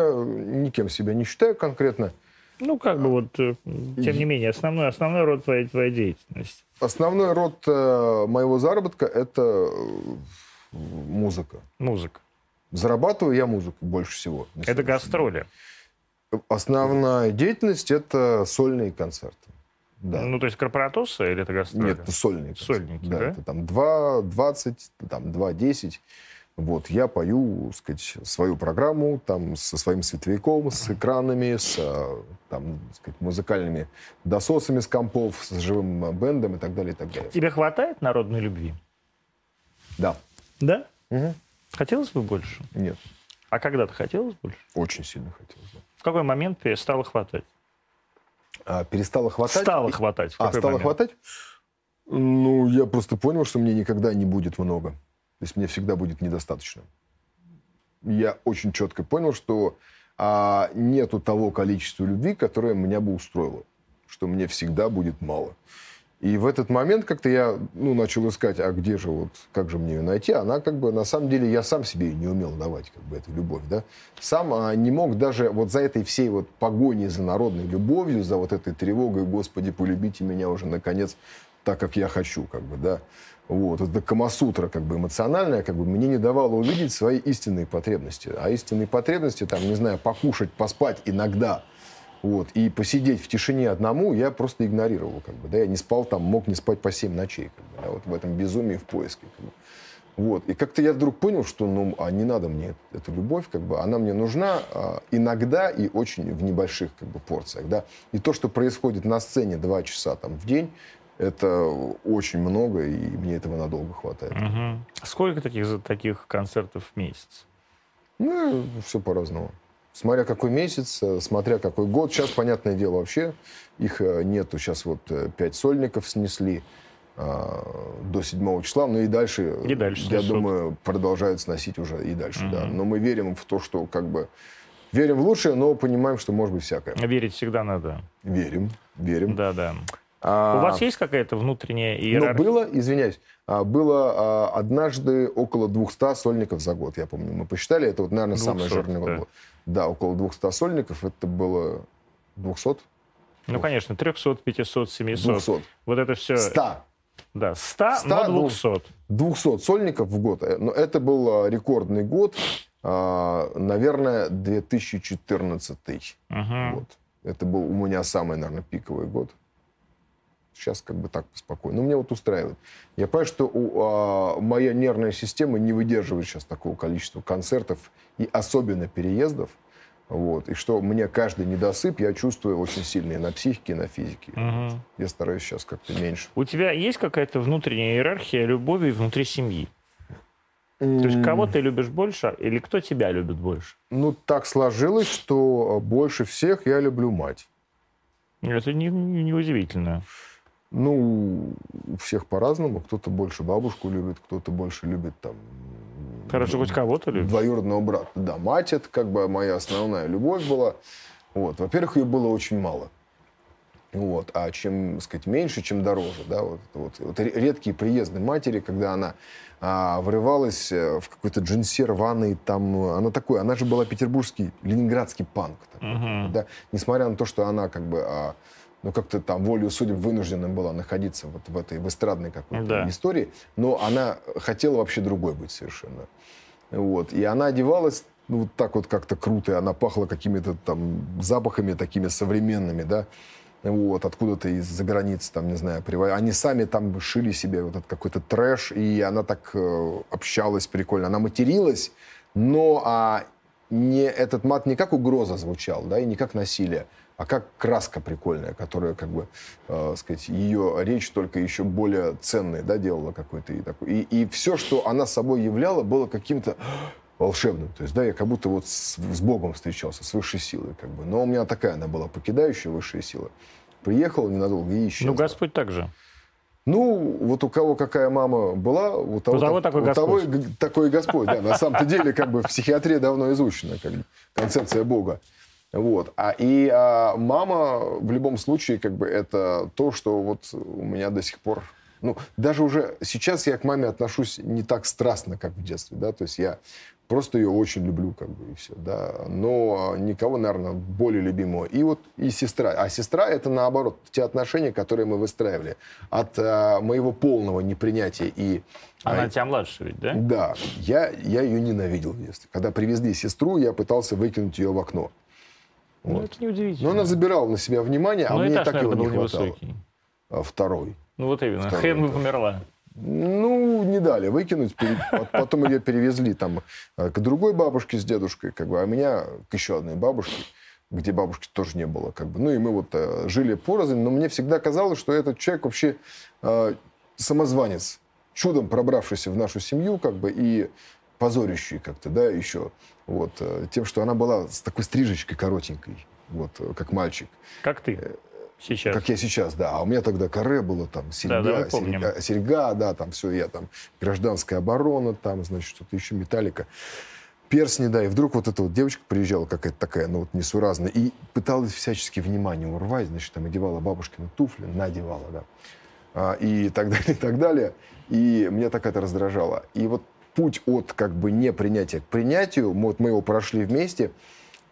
никем себя не считаю конкретно. Ну, как бы вот, э, тем не менее, основной, основной род твоей, твоей деятельности. Основной род э, моего заработка – это э, музыка. Музыка. Зарабатываю я музыку больше всего. Это гастроли. Основная деятельность – это сольные концерты. Да. Ну, то есть корпоратосы или это гастроли? Нет, это сольные концерты. Сольники, да? Это там 2, 20, там 2.10. Вот, я пою, сказать, свою программу там со своим световиком, с экранами, с там, сказать, музыкальными дососами с компов, с живым э, бендом и так далее, и так далее. Тебе хватает народной любви? Да. Да? Мгм. Хотелось бы больше? Нет, А когда-то хотелось больше? очень сильно хотелось. да. В какой момент перестало хватать? А, перестало хватать. Стало хватать. А, стало момент? хватать? Ну, я просто понял, что мне никогда не будет много. То есть мне всегда будет недостаточно. Я очень четко понял, что а, нету того количества любви, которое меня бы устроило. Что мне всегда будет мало. И в этот момент как-то я ну, начал искать, а где же вот, как же мне ее найти? Она как бы, на самом деле, я сам себе не умел давать как бы эту любовь, да. Сам а, не мог даже вот за этой всей вот погоней за народной любовью, за вот этой тревогой, Господи, полюбите меня уже наконец так, как я хочу, как бы, да. Вот, это камасутра, как бы, эмоциональная, как бы, мне не давала увидеть свои истинные потребности. А истинные потребности, там, не знаю, покушать, поспать иногда, вот, и посидеть в тишине одному я просто игнорировал, как бы, да, я не спал там, мог не спать по 7 ночей, как бы, да, вот в этом безумии, в поиске, как бы. Вот, и как-то я вдруг понял, что, ну, а не надо мне эту любовь, как бы, она мне нужна а, иногда и очень в небольших, как бы, порциях, да, и то, что происходит на сцене два часа, там, в день, это очень много, и мне этого надолго хватает. Мгм. Сколько таких, таких концертов в месяц? Ну, все по-разному. Смотря какой месяц, э, смотря какой год. Сейчас, понятное дело, вообще их э, нету. Сейчас вот э, пять сольников снесли а, до 7 числа. Ну и дальше, И дальше я снесут. думаю, продолжают сносить уже и дальше, да. Мгм. Но мы верим в то, что как бы... Верим в лучшее, но понимаем, что может быть всякое. Верить всегда надо. Верим, верим. Да, да. А, У вас есть какая-то внутренняя Ну, иерархия? было, извиняюсь, а, было а, однажды около 200 сольников за год, я помню. Мы посчитали, это вот, наверное, самый 200, жирный год да. был. Да, около 200 сольников, это было 200? Ну, конечно, 300, 500, 700. 200. Вот это все. 100. Да, 100, 100, но ну, 200. 200 сольников в год. Но это был а, рекордный год, а, наверное, 2014. Мгм. Вот. Это был у меня самый, наверное, пиковый год. Сейчас как бы так спокойно. Но мне вот устраивает. Я понимаю, что у, а, моя нервная система не выдерживает сейчас такого количества концертов и особенно переездов. Вот. И что мне каждый недосып я чувствую очень сильно и на психике, и на физике. Мгм. Я стараюсь сейчас как-то меньше. У тебя есть какая-то внутренняя иерархия любови внутри семьи? То есть кого ты любишь больше или кто тебя любит больше? Ну, так сложилось, что больше всех я люблю мать. Это не, не удивительно. Ну, у всех по-разному. Кто-то больше бабушку любит, кто-то больше любит там... Хорошо, хоть кого-то любишь. Двоюродного брата. Да, мать это как бы моя основная любовь была. Вот. Во-первых, ее было очень мало. Вот. А чем, сказать, меньше, чем дороже. Да? Вот, вот, вот редкие приезды матери, когда она а, врывалась э, в какой-то джинсе рваный, там, она такой, она же была петербургский, ленинградский панк. Такой, uh-huh. да? Несмотря на то, что она как бы... А, ну, как-то там волю судеб вынуждена была находиться вот в этой в эстрадной какой-то да. истории, но она хотела вообще другой быть совершенно. Вот. И она одевалась ну, вот так вот как-то круто, и она пахла какими-то там запахами такими современными, да, вот, откуда-то из-за границы, там, не знаю, привод... они сами там шили себе вот этот какой-то трэш, и она так э, общалась прикольно, она материлась, но а, не, этот мат не как угроза звучал, да, и не как насилие, а как краска прикольная, которая, как бы, э, сказать, ее речь только еще более ценной, да, делала какой-то и такой. И, и все, что она собой являла, было каким-то волшебным. То есть, да, я как будто вот с, с Богом встречался, с высшей силой, как бы. Но у меня такая она была, покидающая высшая сила. Приехал ненадолго и исчез. Ну, Господь также. Ну, вот у кого какая мама была, у того, у того такой у Господь. Того, такой Господь, да. На самом-то деле, как бы в психиатрии давно изучена как бы, концепция Бога. Вот. А, и а, мама в любом случае, как бы, это то, что вот у меня до сих пор ну, даже уже сейчас я к маме отношусь не так страстно, как в детстве, да, то есть я просто ее очень люблю, как бы, и все, да, но никого, наверное, более любимого. И вот и сестра. А сестра — это, наоборот, те отношения, которые мы выстраивали. От а, моего полного непринятия и... Она а, тебя младше ведь, да? Да. Я, я ее ненавидел в детстве. Когда привезли сестру, я пытался выкинуть ее в окно. Ну, вот. это неудивительно. Но она забирала на себя внимание, а но мне так его не хватало. Невысокий. А второй. Ну вот именно. Второй, Хрен бы померла. Ну, не дали выкинуть. Потом ее перевезли там э, к другой бабушке с дедушкой, как бы, а меня к еще одной бабушке, где бабушки тоже не было. Как бы. Ну и мы вот э, жили порознь, но мне всегда казалось, что этот человек вообще э, самозванец, чудом пробравшийся в нашу семью, как бы, и позорящий как-то, да, еще. Вот, э, тем, что она была с такой стрижечкой коротенькой, вот, как мальчик. Как ты? Сейчас. Как я сейчас, да. А у меня тогда каре было, там, серьга, да, да, серьга, серьга, да, там все, я там, гражданская оборона, там, значит, что-то еще, металлика. Персни, да, и вдруг вот эта вот девочка приезжала какая-то такая, ну вот несуразная, и пыталась всячески внимание урвать, значит, там одевала бабушкины туфли, надевала, да, а, и так далее, и так далее. И меня так это раздражало. И вот путь от как бы непринятия к принятию, вот мы его прошли вместе,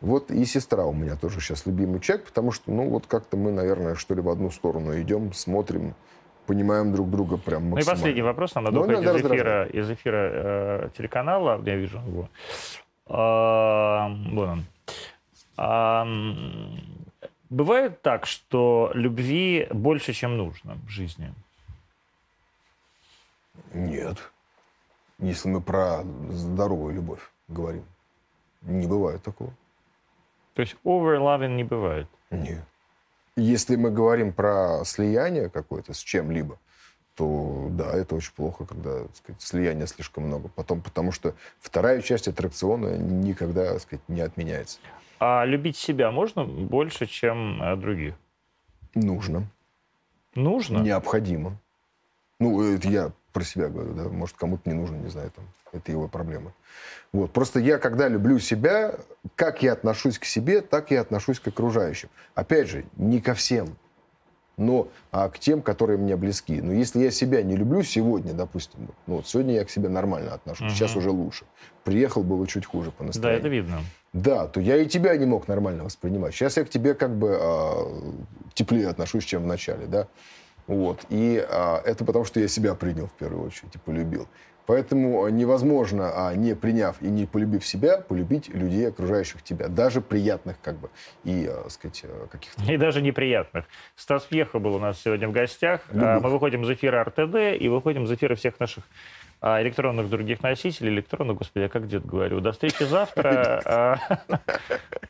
вот и сестра у меня тоже сейчас любимый человек, потому что, ну, вот как-то мы, наверное, что ли в одну сторону идем, смотрим, понимаем друг друга прям максимально. Ну и последний вопрос, нам надо уходить из эфира, из эфира э, телеканала, я вижу его. А, вон он. А, бывает так, что любви больше, чем нужно в жизни? Нет. Если мы про здоровую любовь говорим. Не бывает такого. То есть overloving не бывает? Нет. Если мы говорим про слияние какое-то с чем-либо, то да, это очень плохо, когда так сказать, слияния слишком много. Потом, потому что вторая часть аттракциона никогда так сказать, не отменяется. А любить себя можно больше, чем э, других? Нужно. Нужно? Необходимо. Ну, это я про себя говорю, да. Может, кому-то не нужно, не знаю, там, это его проблемы. Вот. Просто я, когда люблю себя, как я отношусь к себе, так и отношусь к окружающим. Опять же, не ко всем, но а к тем, которые мне близки. Но если я себя не люблю сегодня, допустим, ну вот сегодня я к себе нормально отношусь, угу. сейчас уже лучше. Приехал, было чуть хуже по настроению. Да, это видно. Да, то я и тебя не мог нормально воспринимать. Сейчас я к тебе как бы э, теплее отношусь, чем в начале, да. Вот. И э, это потому, что я себя принял в первую очередь и полюбил. Поэтому невозможно, а не приняв и не полюбив себя, полюбить людей, окружающих тебя, даже приятных, как бы, и, э, сказать, э, каких-то... И даже неприятных. Стас Пьеха был у нас сегодня в гостях. Люблю. А, мы выходим из эфира РТД и выходим из эфира всех наших а, электронных других носителей, электронных, господи, я как дед говорю. До встречи завтра. (laughs) А, (laughs)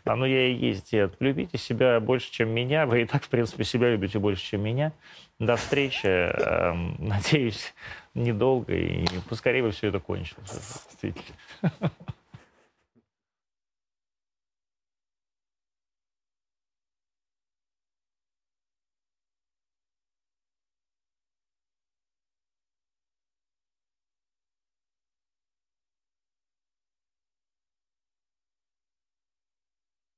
а ну я и есть дед. Любите себя больше, чем меня. Вы и так, в принципе, себя любите больше, чем меня. До встречи. Эм, (laughs) надеюсь, недолго, и поскорее бы все это кончилось. Действительно.